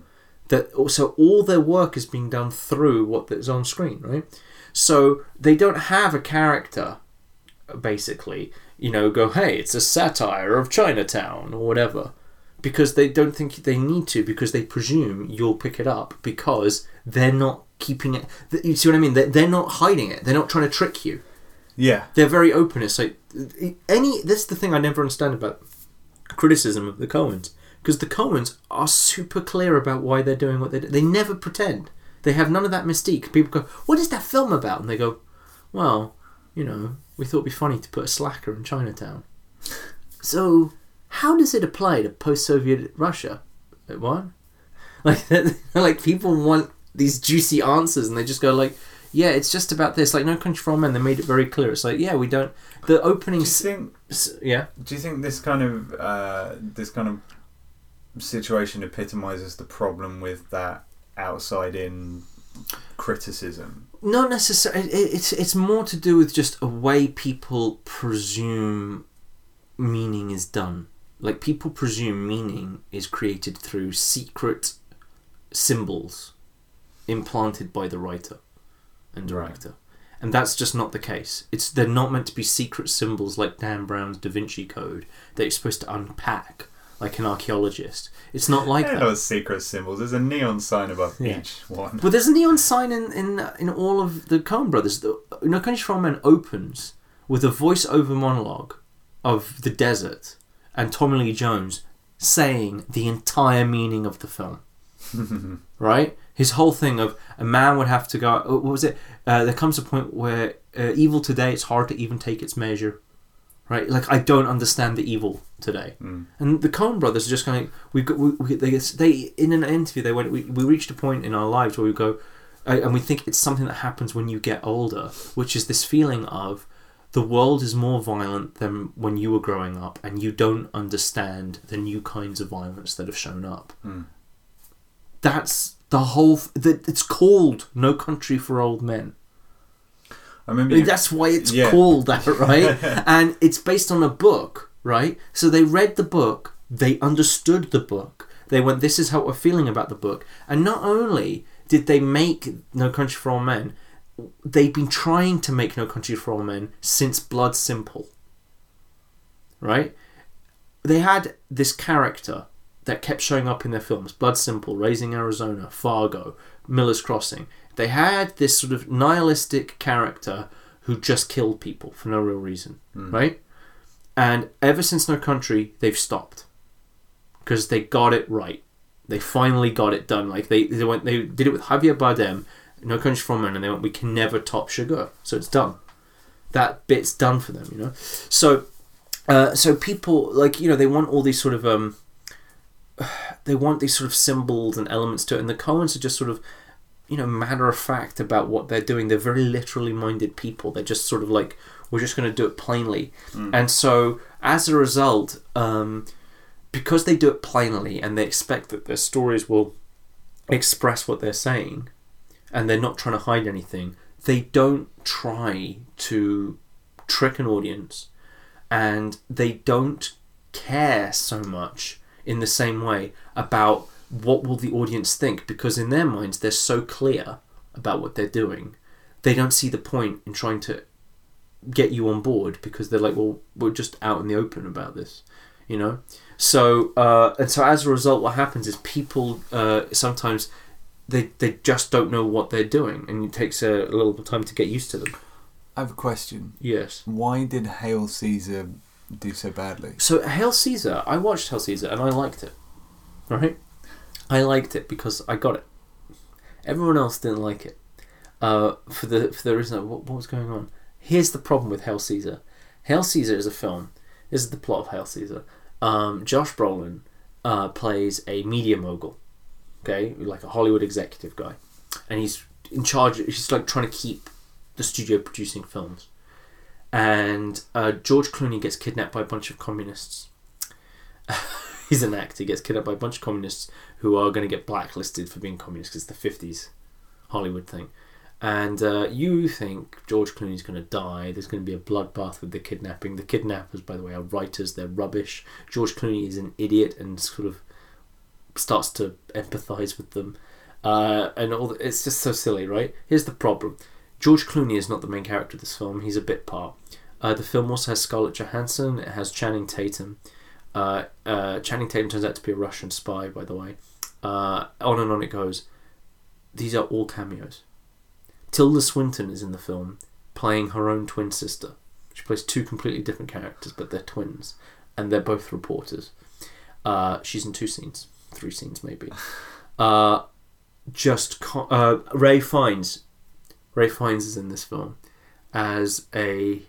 that also all their work is being done through what is on screen, right? So they don't have a character, basically, you know, go, hey, it's a satire of Chinatown or whatever, because they don't think they need to, because they presume you'll pick it up, because they're not keeping it. You see what I mean? They're, they're not hiding it. They're not trying to trick you. Yeah. They're very open. It's like any. That's the thing I never understand about criticism of the Coens because the Coens are super clear about why they're doing what they do. They never pretend. They have none of that mystique. People go, "What is that film about?" And they go, "Well, you know, we thought it'd be funny to put a slacker in Chinatown." So, how does it apply to post-Soviet Russia? What? Like, like people want these juicy answers, and they just go like, "Yeah, it's just about this." Like, No Country for Old Men, they made it very clear. It's like, yeah, we don't. The opening, Do you think? s- yeah. Do you think this kind of uh, this kind of situation epitomizes the problem with that outside-in criticism? Not necessarily. It's it's more to do with just a way people presume meaning is done. Like people presume meaning is created through secret symbols implanted by the writer and director. And that's just not the case. It's they're not meant to be secret symbols like Dan Brown's Da Vinci Code that you're supposed to unpack like an archaeologist. It's not like They're that. not secret symbols. There's a neon sign above Yeah. each one. But there's a neon sign in in, in all of the Coen Brothers. The, No Country for Old Men opens with a voice-over monologue of the desert and Tommy Lee Jones saying the entire meaning of the film. right? His whole thing of a man would have to go. What was it? Uh, there comes a point where uh, evil today it's hard to even take its measure. Right? Like I don't understand the evil today. Mm. And the Coen brothers are just of we got we, we, they they in an interview they went we, we reached a point in our lives where we go uh, and we think it's something that happens when you get older, which is this feeling of the world is more violent than when you were growing up, and you don't understand the new kinds of violence that have shown up. Mm. That's the whole. f- That it's called No Country for Old Men. I remember I mean, you, that's why it's Yeah. called that, right? and it's based on a book, right? So they read the book, they understood the book, they went, "This is how we're feeling about the book," and not only did they make No Country for Old Men, they've been trying to make No Country for Old Men since Blood Simple, right? They had this character that kept showing up in their films Blood Simple, Raising Arizona, Fargo, Miller's Crossing. They had this sort of nihilistic character who just killed people for no real reason, right? And ever since No Country, they've stopped because they got it right. They finally got it done. Like they they went they did it with Javier Bardem, No Country for Men, and they went we can never top Chigurh, so it's done. That bit's done for them, you know. So, uh, so people like you know they want all these sort of um, they want these sort of symbols and elements to it, and the Coens are just sort of you know matter of fact about what they're doing. They're very literally minded people. They're just sort of like we're just going to do it plainly, and so as a result, um, because they do it plainly and they expect that their stories will express what they're saying, and they're not trying to hide anything. They don't try to trick an audience, and they don't care so much in the same way about what will the audience think because in their minds they're so clear about what they're doing they don't see the point in trying to get you on board because they're like well we're just out in the open about this you know? So uh, and so as a result what happens is people uh, sometimes they, they just don't know what they're doing and it takes a, a little time to get used to them. I have a question. yes. Why did Hail Caesar do so badly? So Hail Caesar, I watched Hail Caesar and I liked it. Right? I liked it because I got it. Everyone else didn't like it. Uh, for the for the reason what, what was going on. Here's the problem with Hail Caesar. Hail Caesar is a film. This is the plot of Hail Caesar. Um, Josh Brolin uh, plays a media mogul. Okay, like a Hollywood executive guy, and he's in charge. He's like trying to keep the studio producing films. And uh, George Clooney gets kidnapped by a bunch of communists. he's an actor. He gets kidnapped by a bunch of communists who are going to get blacklisted for being communists because it's the 50s Hollywood thing. And uh, you think George Clooney's going to die. There's going to be a bloodbath with the kidnapping. The kidnappers, by the way, are writers. They're rubbish. George Clooney is an idiot and sort of starts to empathize with them. Uh, and all the, it's just so silly, right? Here's the problem George Clooney is not the main character of this film, he's a bit part. Uh, the film also has Scarlett Johansson, it has Channing Tatum. Uh, uh, Channing Tatum turns out to be a Russian spy, by the way. Uh, on and on it goes. These are all cameos. Tilda Swinton is in the film, playing her own twin sister. She plays two completely different characters, but they're twins, and they're both reporters. Uh, she's in two scenes, three scenes maybe. Uh, just co- uh, Ralph Fiennes. Ralph Fiennes is in this film as a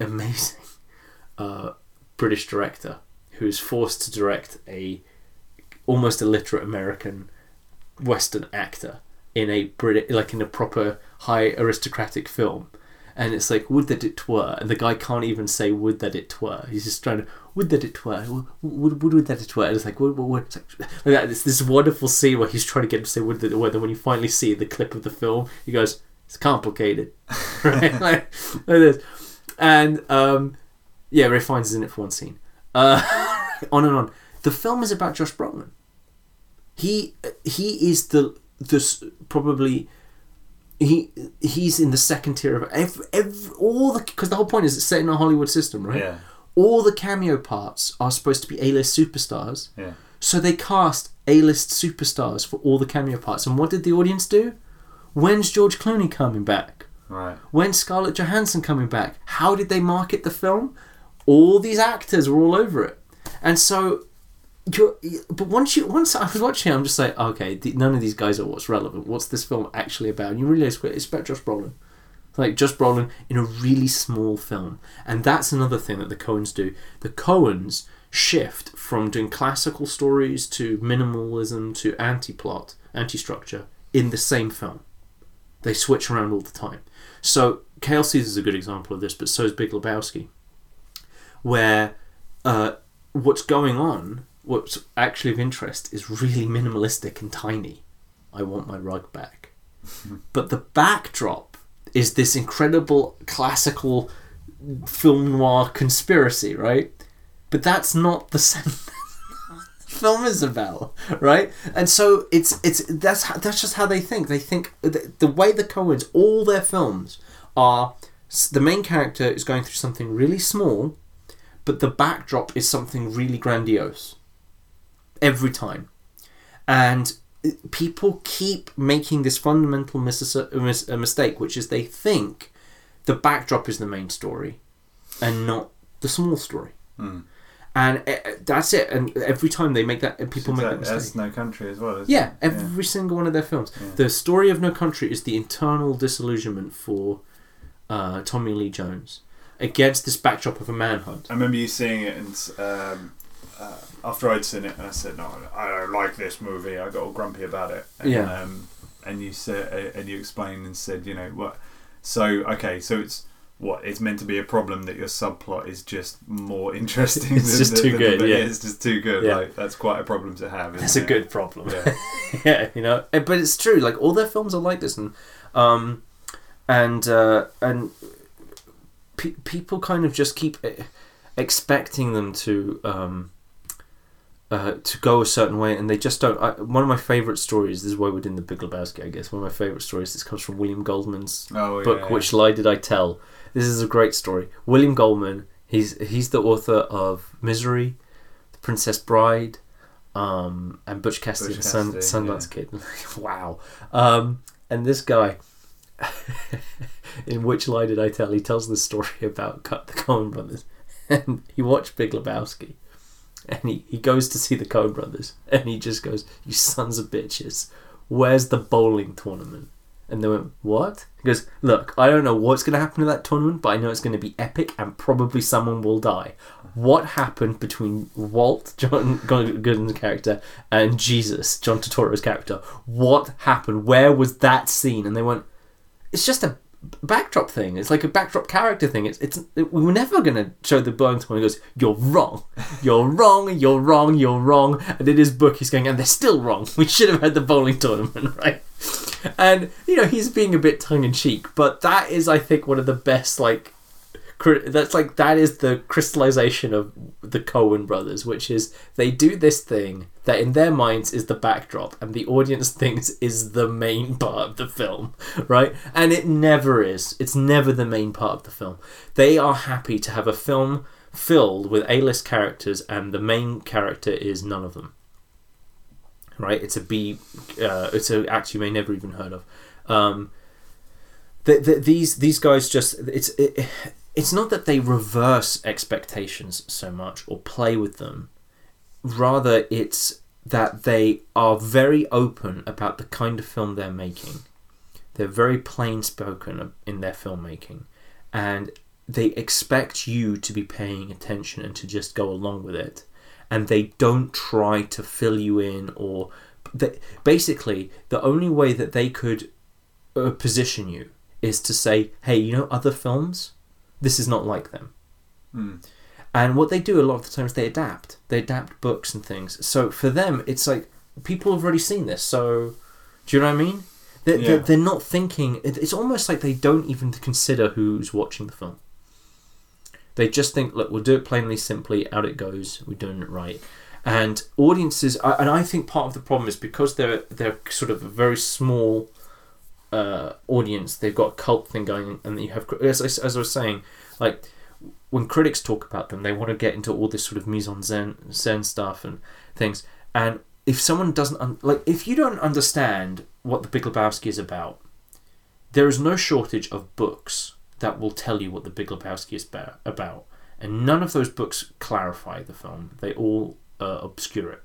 amazing uh, British director who's forced to direct a almost illiterate American Western actor in a Brit like in a proper high aristocratic film. And it's like, would that it were, and the guy can't even say would that it were. He's just trying to would that it were, would, would, would that it were. And it's like, would, would, would. It's like, like that. It's this wonderful scene where he's trying to get him to say would that it were. Then when you finally see the clip of the film, he goes, "It's complicated," right? like, like this. And um, yeah, Ralph Fiennes is in it for one scene. Uh, on and on. The film is about Josh Brolin. He he is the this probably he he's in the second tier of every, every all the because the whole point is it's set in a Hollywood system, right? Yeah. All the cameo parts are supposed to be A-list superstars, Yeah. so they cast A-list superstars for all the cameo parts. And what did the audience do? When's George Clooney coming back? Right. When's Scarlett Johansson coming back? How did they market the film? All these actors were all over it, and so. You're, but once you once I was watching, it, I'm just like, okay, th- none of these guys are what's relevant. What's this film actually about? And you realize it's about Josh Brolin, like Josh Brolin in a really small film, and that's another thing that the Coens do. The Coens shift from doing classical stories to minimalism to anti-plot, anti-structure in the same film. They switch around all the time. So Caesar is a good example of this, but so is Big Lebowski, where uh, what's going on, what's actually of interest, is really minimalistic and tiny. I want my rug back. but the backdrop is this incredible classical film noir conspiracy, right? But that's not the same film is about, right? And so it's it's that's how, that's just how they think. They think the, the way the Coens, all their films are the main character is going through something really small, but the backdrop is something really grandiose. Every time, and uh, people keep making this fundamental mis- mis- mistake, which is they think the backdrop is the main story, and not the small story. Hmm. And uh, that's it. And every time they make that, people make that mistake. That's no country as well. Isn't Yeah, it? every single one of their films. Yeah. The story of No Country is the internal disillusionment for uh, Tommy Lee Jones against this backdrop of a manhunt. I remember you seeing it, and um, uh, after I'd seen it, and I said, "No, I don't like this movie." I got all grumpy about it. And, Yeah. Um, and you said, and you explained and said, you know what? So okay, so it's what it's meant to be a problem that your subplot is just more interesting. It's than just too than good, yeah. it's just too good. Yeah. Like that's quite a problem to have. That's a good problem. Yeah. yeah, you know. Eh, But it's true. Like all their films are like this, and um, and uh, and pe- people kind of just keep eh, expecting them to um, uh, to go a certain way, and they just don't. I, one of my favorite stories. This is why we're doing the Big Lebowski, I guess. One of my favorite stories. This comes from William Goldman's Oh, book yeah, which lie did i tell this is a great story. William goldman he's he's the author of misery the princess bride um, and butch cassidy Butch and the Sun, Cassidy, sundance kid. Wow. Um, and this guy in which lie did i tell? He tells the story about cut the coen brothers. And he watched Big Lebowski, and he, he goes to see the Coen Brothers, and he just goes, "You sons of bitches, where's the bowling tournament?" And they went, "What?" He goes, "Look, I don't know what's going to happen to that tournament, but I know it's going to be epic, and probably someone will die." What happened between Walt, John Goodman's character, and Jesus, John Turturro's character? What happened? Where was that scene? And they went, "It's just a backdrop thing. It's like a backdrop character thing. It's it's it, we were never gonna show the bowling tournament. He goes, "You're wrong. You're wrong. You're wrong. You're wrong." And in his book, he's going, "And they're still wrong. We should have had the bowling tournament, right?" And you know, he's being a bit tongue in cheek, but that is, I think, one of the best like. That's like that is the crystallization of the Coen brothers, which is they do this thing that in their minds is the backdrop, and the audience thinks is the main part of the film, right? And it never is. It's never the main part of the film. They are happy to have a film filled with A-list characters, and the main character is none of them. Right? It's a B. Uh, it's a act you may never even heard of. Um, the, the, these these guys just it's it, it's not that they reverse expectations so much or play with them. Rather it's that they are very open about the kind of film they're making. They're very plain spoken in their filmmaking. And they expect you to be paying attention and to just go along with it. And they don't try to fill you in or they, basically the only way that they could uh, position you is to say hey you know other films this is not like them Hmm. and what they do a lot of the times they adapt. They adapt books and things. So for them, it's like people have already seen this. So do you know what I mean? They're, Yeah. they're, they're not thinking. It's almost like they don't even consider who's watching the film. They just think, look, we'll do it plainly, simply. Out it goes. We're doing it right. And audiences, and I think part of the problem is because they're they're sort of a very small uh, audience. They've got a cult thing going, and you have, as I, as I was saying, like when critics talk about them, they want to get into all this sort of mise en scène, scène stuff and things. And if someone doesn't un- like, if you don't understand what the Big Lebowski is about, there is no shortage of books that will tell you what the Big Lebowski is ba- about, and none of those books clarify the film. They all uh, obscure it,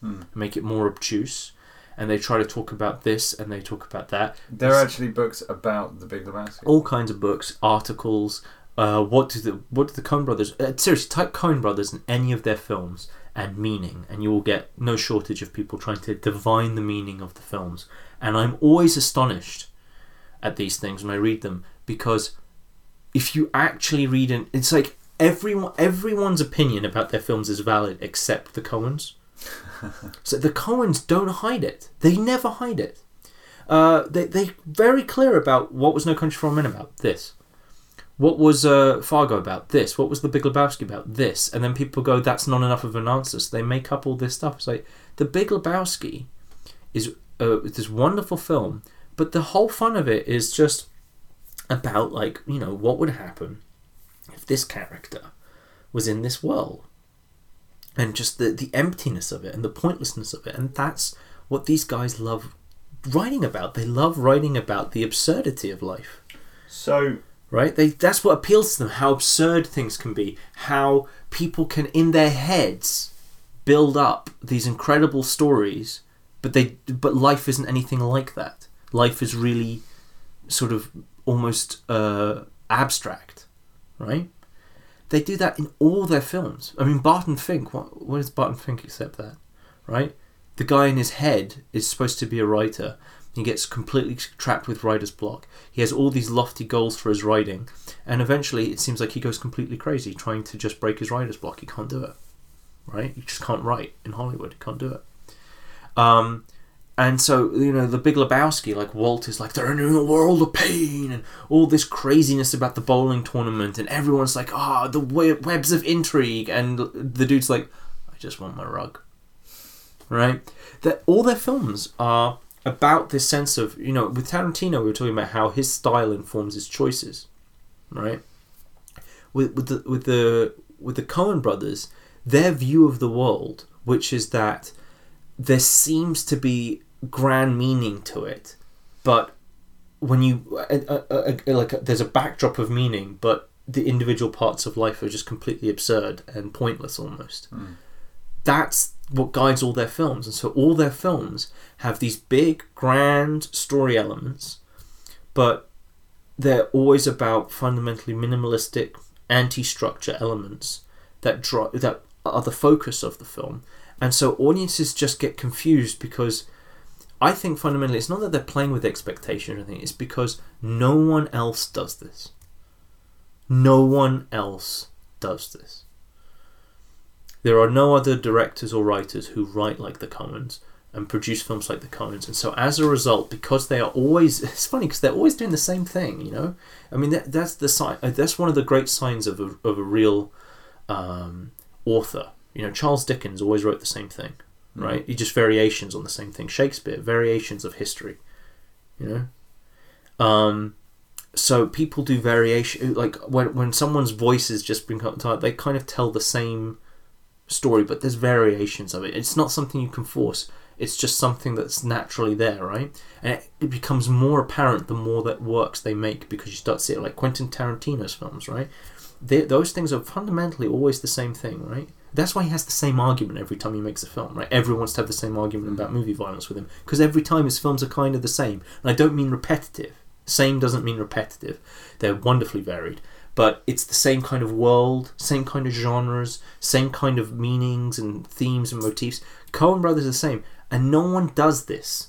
Hmm. make it more obtuse, and they try to talk about this and they talk about that. There are actually books about the Big Lebowski. all kinds of books, articles. Uh, what do the what do the Coen Brothers? Uh, seriously, type Coen Brothers in any of their films and meaning, and you will get no shortage of people trying to divine the meaning of the films. And I'm always astonished at these things when I read them because if you actually read it, it's like everyone everyone's opinion about their films is valid except the Coens. So the Coens don't hide it; they never hide it. Uh, they they very clear about what was No Country for Men about this. What was uh, Fargo about this? What was The Big Lebowski about this? And then people go, "That's not enough of an answer." So they make up all this stuff. It's like The Big Lebowski is uh, this wonderful film, but the whole fun of it is just about like you know what would happen if this character was in this world, and just the the emptiness of it and the pointlessness of it, and that's what these guys love writing about. They love writing about the absurdity of life. So right? They that's what appeals to them how absurd things can be how people can in their heads build up these incredible stories but they but life isn't anything like that. Life is really sort of almost uh, abstract. Right they do that in all their films i mean barton fink what, what is barton fink except that right the guy in his head is supposed to be a writer he gets completely trapped with writer's block. He has all these lofty goals for his writing, and eventually it seems like he goes completely crazy trying to just break his writer's block. He can't do it, right? You just can't write in Hollywood. He can't do it. Um, and so you know the Big Lebowski, like Walt is like they're in a world of pain and all this craziness about the bowling tournament, and everyone's like, ah, the webs of intrigue, and the dude's like, I just want my rug, right? That all their films are about this sense of you know with Tarantino we were talking about how his style informs his choices, right? With with the with the with the Coen brothers, their view of the world, which is that there seems to be grand meaning to it, but when you uh, uh, uh, like there's a backdrop of meaning, but the individual parts of life are just completely absurd and pointless almost. Mm. That's what guides all their films, and so all their films have these big, grand story elements, but they're always about fundamentally minimalistic, anti-structure elements that draw that are the focus of the film, and so audiences just get confused because I think fundamentally it's not that they're playing with expectation or anything, it's because no one else does this. No one else does this. There are no other directors or writers who write like the Coens and produce films like the Coens, and so as a result, because they are always, it's funny because they're always doing the same thing, you know. I mean, that, that's the sign. That's one of the great signs of a of a real um, author. You know, Charles Dickens always wrote the same thing right? He just variations on the same thing. Shakespeare, variations of history, you know. Um, so people do variation like when when someone's voice is just been cut, they kind of tell the same story, but there's variations of it. It's not something you can force. It's just something that's naturally there, right? And it, it becomes more apparent the more that works they make because you start seeing like Quentin Tarantino's films, right? They, those things are fundamentally always the same thing, right? That's why he has the same argument every time he makes a film, right? Everyone wants to have the same argument about movie violence with him because every time his films are kind of the same. And I don't mean repetitive. Same doesn't mean repetitive. They're wonderfully varied, but it's the same kind of world, same kind of genres, same kind of meanings and themes and motifs. Coen Brothers are the same, and no one does this.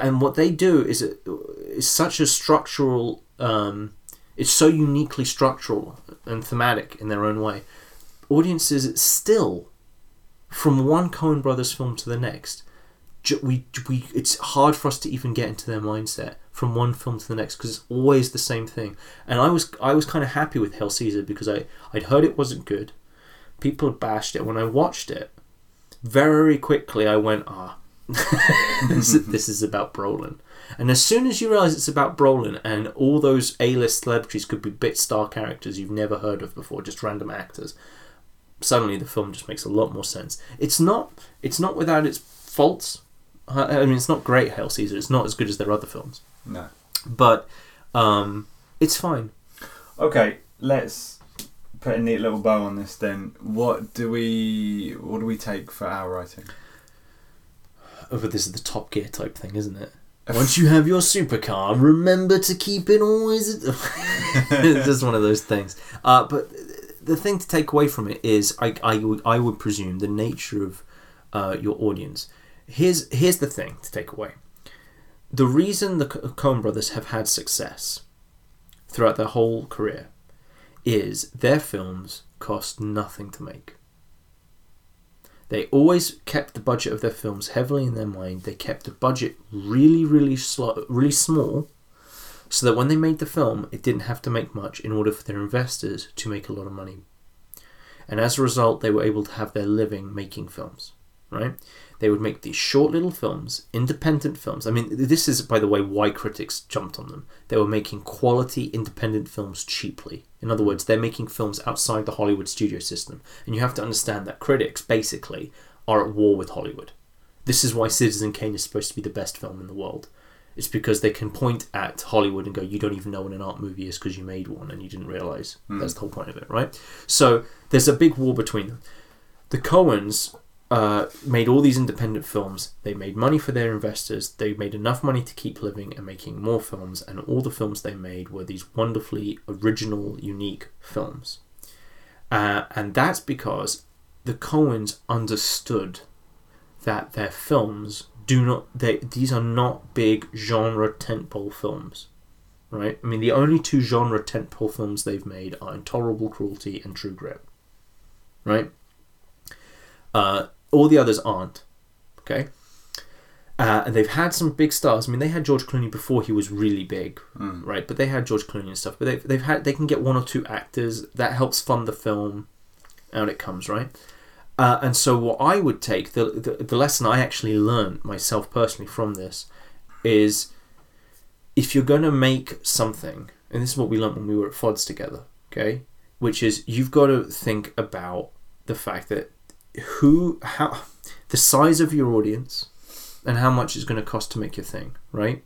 And what they do is is such a structural. Um, it's so uniquely structural and thematic in their own way audiences still, from one Coen Brothers film to the next, we we it's hard for us to even get into their mindset from one film to the next because it's always the same thing. And I was I was kind of happy with Hail Caesar because I I'd heard it wasn't good. People had bashed it. When I watched it, very quickly I went ah. this, this is about Brolin. And as soon as you realise it's about Brolin and all those A-list celebrities could be bit star characters you've never heard of before, just random actors, suddenly the film just makes a lot more sense. It's not it's not without its faults. I mean, it's not great, Hail Caesar. It's not as good as their other films. No, but um, it's fine. Okay, let's put a neat little bow on this. Then, what do we what do we take for our writing? Oh, but this is the Top Gear type thing, isn't it? Once you have your supercar, remember to keep it always. it's just one of those things. Uh, but the thing to take away from it is, I, I, would, I would presume, the nature of uh, your audience. Here's, here's the thing to take away. The reason the Coen brothers have had success throughout their whole career is their films cost nothing to make. They always kept the budget of their films heavily in their mind. They kept the budget really, really slow, really small, so that when they made the film, it didn't have to make much in order for their investors to make a lot of money. And as a result, they were able to have their living making films, right? They would make these short little films, independent films. I mean, this is, by the way, why critics jumped on them. They were making quality independent films cheaply. In other words, they're making films outside the Hollywood studio system. And you have to understand that critics, basically, are at war with Hollywood. This is why Citizen Kane is supposed to be the best film in the world it's because they can point at Hollywood and go, "You don't even know what an art movie is because you made one and you didn't realize." Mm. That's the whole point of it, right? So there's a big war between them. The Coens uh, made all these independent films. They made money for their investors. They made enough money to keep living and making more films. And all the films they made were these wonderfully original, unique films. Uh, and that's because the Coens understood that their films do not they these are not big genre tentpole films right i mean the only two genre tentpole films they've made are intolerable cruelty and true grit right uh, all the others aren't okay uh, and they've had some big stars. I mean, they had George Clooney before he was really big, mm. right? But they had George Clooney and stuff. But they've, they've had they can get one or two actors that helps fund the film. Out it comes, right? Uh, and so, what I would take the, the the lesson I actually learned myself personally from this is if you're going to make something, and this is what we learned when we were at FODS together, okay, which is you've got to think about the fact that who, how, the size of your audience, and how much it's going to cost to make your thing, right?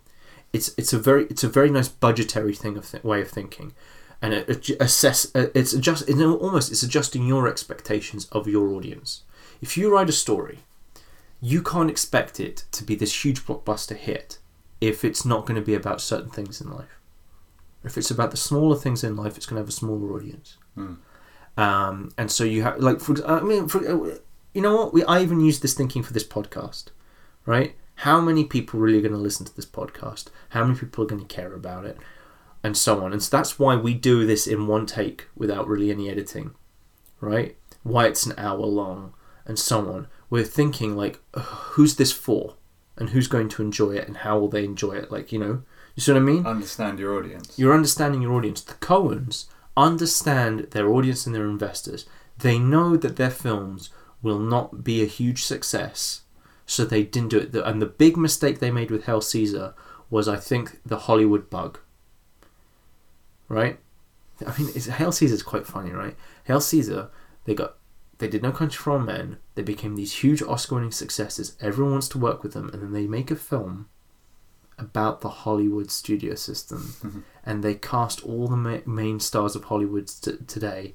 It's it's a very it's a very nice budgetary thing of th- way of thinking, and it, assess. uh, It's adjust. It's almost it's adjusting your expectations of your audience. If you write a story, you can't expect it to be this huge blockbuster hit if it's not going to be about certain things in life. If it's about the smaller things in life, it's going to have a smaller audience. Hmm. Um, and so you have like for I mean for uh, you know what we I even use this thinking for this podcast, right? How many people really are going to listen to this podcast? How many people are going to care about it, and so on. And so that's why we do this in one take without really any editing, right? Why it's an hour long and so on. We're thinking like, who's this for, and who's going to enjoy it, and how will they enjoy it? Like you know, you see what I mean? Understand your audience. You're understanding your audience. The Coens understand their audience and their investors. They know that their films will not be a huge success, so they didn't do it. And the big mistake they made with Hail Caesar was, I think, the Hollywood bug. Right? I mean, it's, Hail Caesar's quite funny, right? Hail Caesar, they got, they did No Country for Old Men. They became these huge Oscar-winning successes. Everyone wants to work with them, and then they make a film about the Hollywood studio system, mm-hmm. and they cast all the ma- main stars of Hollywood t- today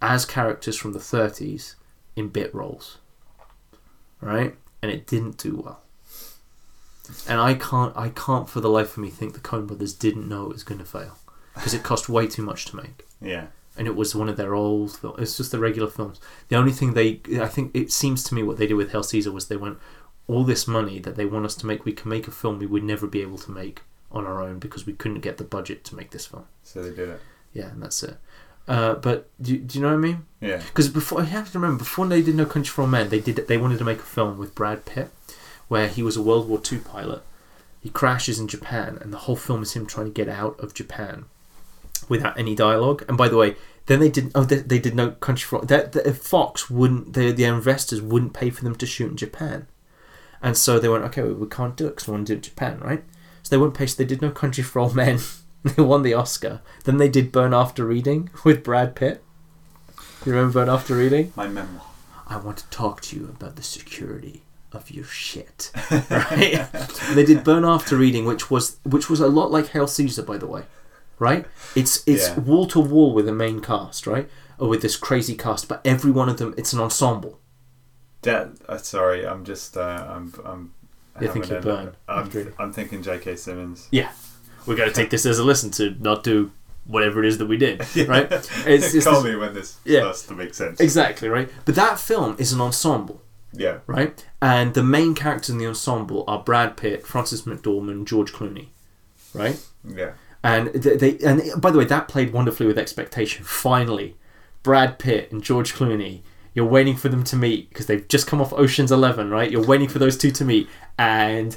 as characters from the 30s in bit roles, right? And it didn't do well. And I can't, I can't for the life of me think the Coen Brothers didn't know it was going to fail because it cost way too much to make Yeah. and it was one of their old. It's just the regular films. The only thing they, I think, it seems to me what they did with Hail Caesar was they went, all this money that they want us to make, we can make a film we would never be able to make on our own because we couldn't get the budget to make this film. So they did it. Yeah, and that's it. Uh, but do, do you know what I mean? Yeah. Because before, you have to remember, before they did No Country for Old Men, they did they wanted to make a film with Brad Pitt, where he was a World War II pilot. He crashes in Japan, and the whole film is him trying to get out of Japan without any dialogue. And by the way, then they did oh they, they did No Country for that Fox wouldn't the the investors wouldn't pay for them to shoot in Japan, and so they went okay we, we can't do it because we want to do it in Japan right. So they wouldn't pay. So they did No Country for Old Men. they won the Oscar. Then they did Burn After Reading with Brad Pitt. You remember Burn After Reading? My memoir. I want to talk to you about the security of your shit. Right? They did Burn After Reading, which was which was a lot like Hail Caesar, by the way. Right? It's it's wall to wall with the main cast, right? Or with this crazy cast, but every one of them it's an ensemble. That, uh, sorry, I'm just. Uh, I'm. I'm. You're having thinking Burn I'm. I'm thinking J.K. Simmons. Yeah. We're gonna take this as a lesson to not do whatever it is that we did. Right? It's, it's Call this- me when this Yeah. starts to make sense. exactly, right? But that film is an ensemble. Yeah. right? And the main characters in the ensemble are Brad Pitt, Frances McDormand, George Clooney, right? Yeah. And they, and by the way, that played wonderfully with expectation. Finally, Brad Pitt and George Clooney. You're waiting for them to meet because they've just come off Ocean's Eleven, right? You're waiting for those two to meet, and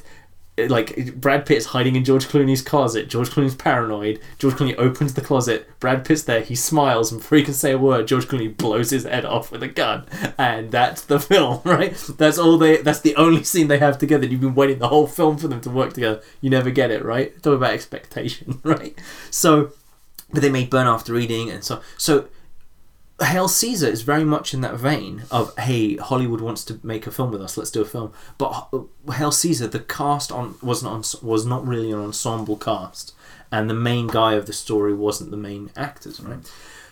like Brad Pitt is hiding in George Clooney's closet. George Clooney's paranoid. George Clooney opens the closet. Brad Pitt's there. He smiles, and before he can say a word, George Clooney blows his head off with a gun, and that's the film, right? That's all they. That's the only scene they have together. You've been waiting the whole film for them to work together. You never get it, right? Talk about expectation, right? So, but they made Burn After Reading, and so so. Hail Caesar is very much in that vein of hey Hollywood wants to make a film with us let's do a film. But Hail Caesar the cast on wasn't was not really an ensemble cast. And the main guy of the story wasn't the main actors right?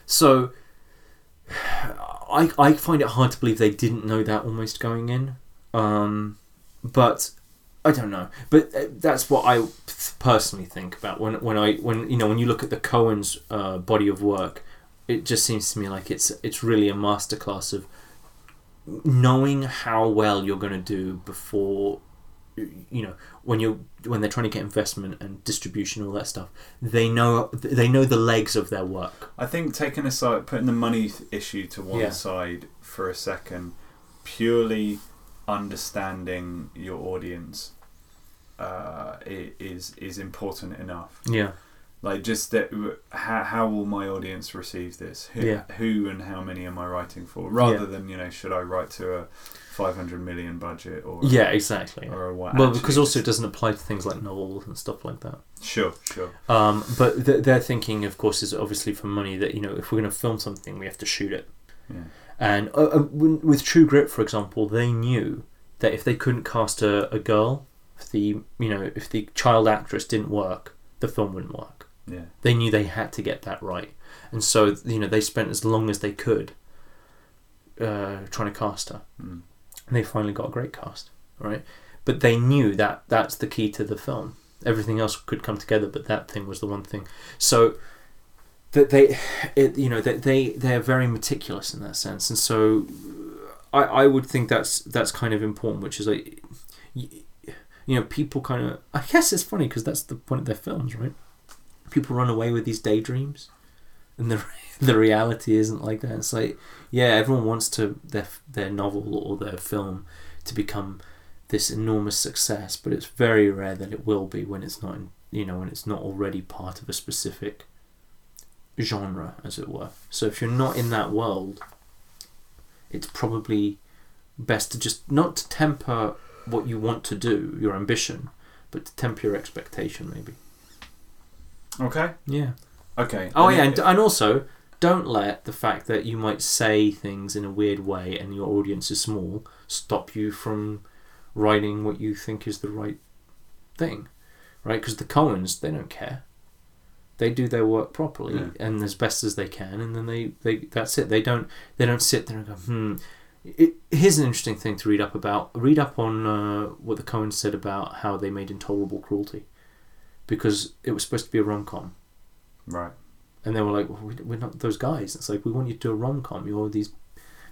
So I I find it hard to believe they didn't know that almost going in. Um but I don't know, but uh, that's what I personally think about when when I when you know when you look at the Coen's uh, body of work, it just seems to me like it's it's really a masterclass of knowing how well you're going to do before you know when you're when they're trying to get investment and distribution and all that stuff they know they know the legs of their work I think taking aside, putting the money issue to one Yeah. side for a second, purely understanding your audience uh, is is important enough. yeah Like just that, how, how will my audience receive this? Who, Yeah. who and how many am I writing for? Rather Yeah. than you know, should I write to a five hundred million budget or yeah exactly or a what? well because also it doesn't apply to things like novels and stuff like that sure, sure, Um, but th- their thinking, of course, is obviously for money. That you know, if we're going to film something, we have to shoot it. yeah, And uh, uh, with True Grit, for example, they knew that if they couldn't cast a, a girl, if the you know if the child actress didn't work, the film wouldn't work. Yeah. They knew they had to get that right, and so you know they spent as long as they could uh, trying to cast her. Mm. And they finally got a great cast, right? But they knew that that's the key to the film. Everything else could come together, but that thing was the one thing. So that they, it, you know, that they they're very meticulous in that sense, and so I I would think that's that's kind of important, which is like. y- You know, people kind of. I guess it's funny because that's the point of their films, right? People run away with these daydreams, and the the reality isn't like that. It's like, yeah, everyone wants to their their novel or their film to become this enormous success, but it's very rare that it will be when it's not, you know, when it's not already part of a specific genre, as it were. So if you're not in that world, it's probably best to just not to temper what you want to do, your ambition, but to temper your expectation, maybe. Okay. Yeah. Okay. Oh And yeah, and, and also don't let the fact that you might say things in a weird way and your audience is small stop you from writing what you think is the right thing, right? Because the Coens they don't care. They do their work properly Yeah. and as best as they can, and then they, they that's it. They don't they don't sit there and go hmm. It, here's an interesting thing to read up about. Read up on uh, what the Coens said about how they made Intolerable Cruelty, because it was supposed to be a rom com Right. and they were like, well, we- we're not those guys. It's like we want you to do a rom com. You're these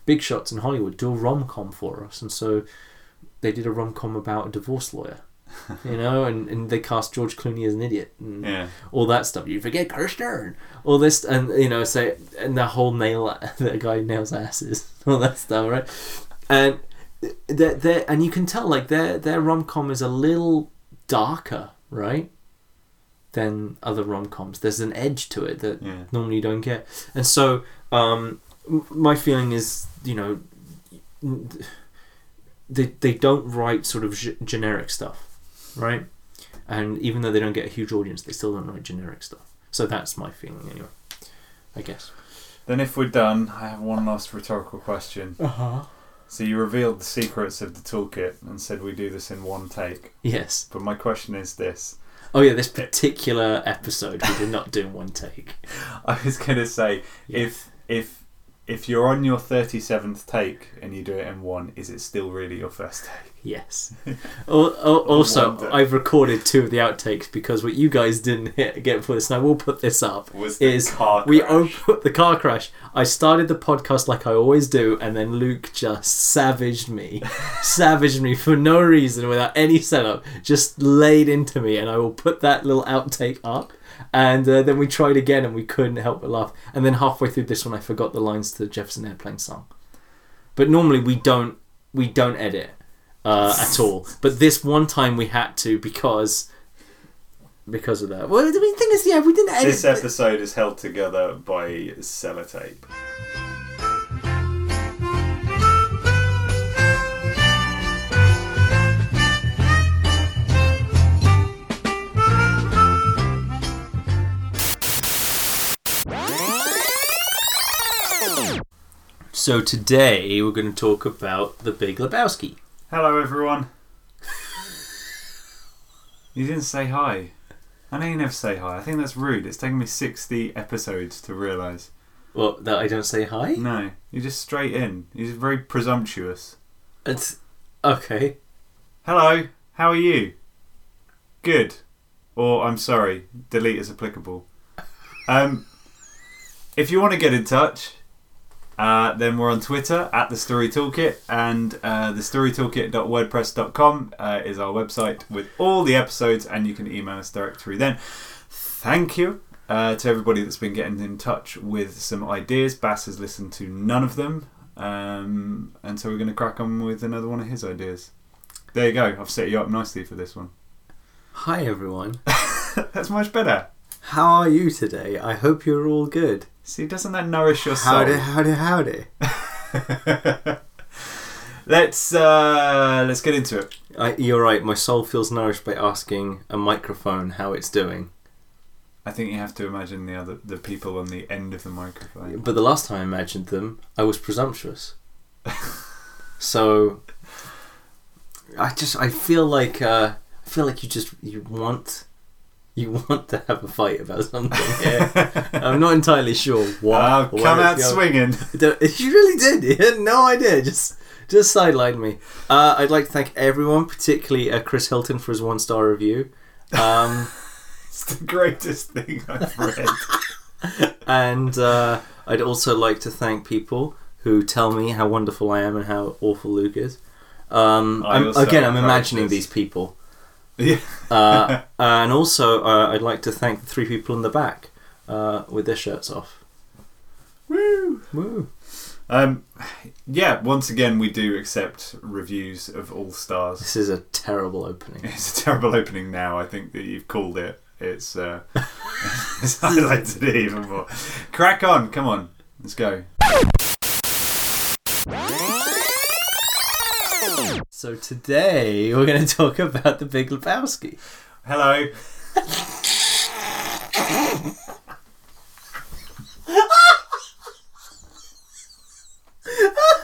big shots in Hollywood. Do a rom com for us. And so they did a rom com about a divorce lawyer, you know, and, and they cast George Clooney as an idiot and Yeah. all that stuff. You forget Kirsten, all this, and you know, say and the whole nail the guy nails asses, all that stuff, right? And they they and you can tell like their their rom com is a little darker, right? Than other rom coms. There's an edge to it that Yeah. normally you don't get. And so, um, my feeling is, you know, they they don't write sort of g- generic stuff, right? And even though they don't get a huge audience, they still don't write generic stuff. So that's my feeling, anyway. I guess. Then, if we're done, I have one last rhetorical question. Uh huh. So you revealed the secrets of the toolkit and said we do this in one take. Yes. But my question is this: Oh yeah, this particular episode we did not do in one take. I was gonna say if if if you're on your thirty seventh take and you do it in one, is it still really your first take? Yes. Al- al- also. I've recorded two of the outtakes because what you guys didn't hit, get for this, and I will put this up. Was the is car we crash. op- the car crash. I started the podcast like I always do, and then Luke just savaged me, savaged me for no reason, without any setup, just laid into me. And I will put that little outtake up. And uh, then we tried again, and we couldn't help but laugh. And then halfway through this one, I forgot the lines to the Jefferson Airplane song. But normally we don't we don't edit uh, at all. But this one time we had to because because of that. Well, the thing is, yeah, we didn't edit. This episode is held together by sellotape. So today we're going to talk about the Big Lebowski. Hello, everyone. you didn't say hi. I know you never say hi. I think that's rude. It's taken me 60 episodes to realise. Well, that I don't say hi. No, you're just straight in. You're very presumptuous. It's okay. Hello, how are you? Good. Or I'm sorry, delete is applicable. Um, if you want to get in touch, uh, then we're on Twitter at the Story Toolkit, and uh, the storytoolkit.wordpress.com uh, is our website with all the episodes, and you can email us direct through then. Thank you uh, to everybody that's been getting in touch with some ideas. Bass has listened to none of them, um, and so we're going to crack on with another one of his ideas. There you go. I've set you up nicely for this one. Hi everyone. That's much better. How are you today? I hope you're all good. See, doesn't that nourish your soul? Howdy, howdy, howdy. let's uh, let's get into it. I, you're right. My soul feels nourished by asking a microphone how it's doing. I think you have to imagine the other the people on the end of the microphone. But the last time I imagined them, I was presumptuous. so I just I feel like uh, I feel like you just you want you want to have a fight about something here. I'm not entirely sure what. Oh, or come out swinging. You really did. You had no idea. Just just sidelined me. Uh, I'd like to thank everyone, particularly uh, Chris Hilton for his one star review. Um, It's the greatest thing I've read. and uh, I'd also like to thank people who tell me how wonderful I am and how awful Luke is. Um, I'm, again, I'm imagining these people. Yeah. Uh, and also, uh, I'd like to thank the three people in the back uh, with their shirts off. Woo! Woo. Um, yeah, once again, we do accept reviews of all stars. This is a terrible opening. It's a terrible opening now. I think that you've called it. It's, uh, it's highlighted it even more. Crack on. Come on. Let's go. So today we're going to talk about the Big Lebowski. Hello.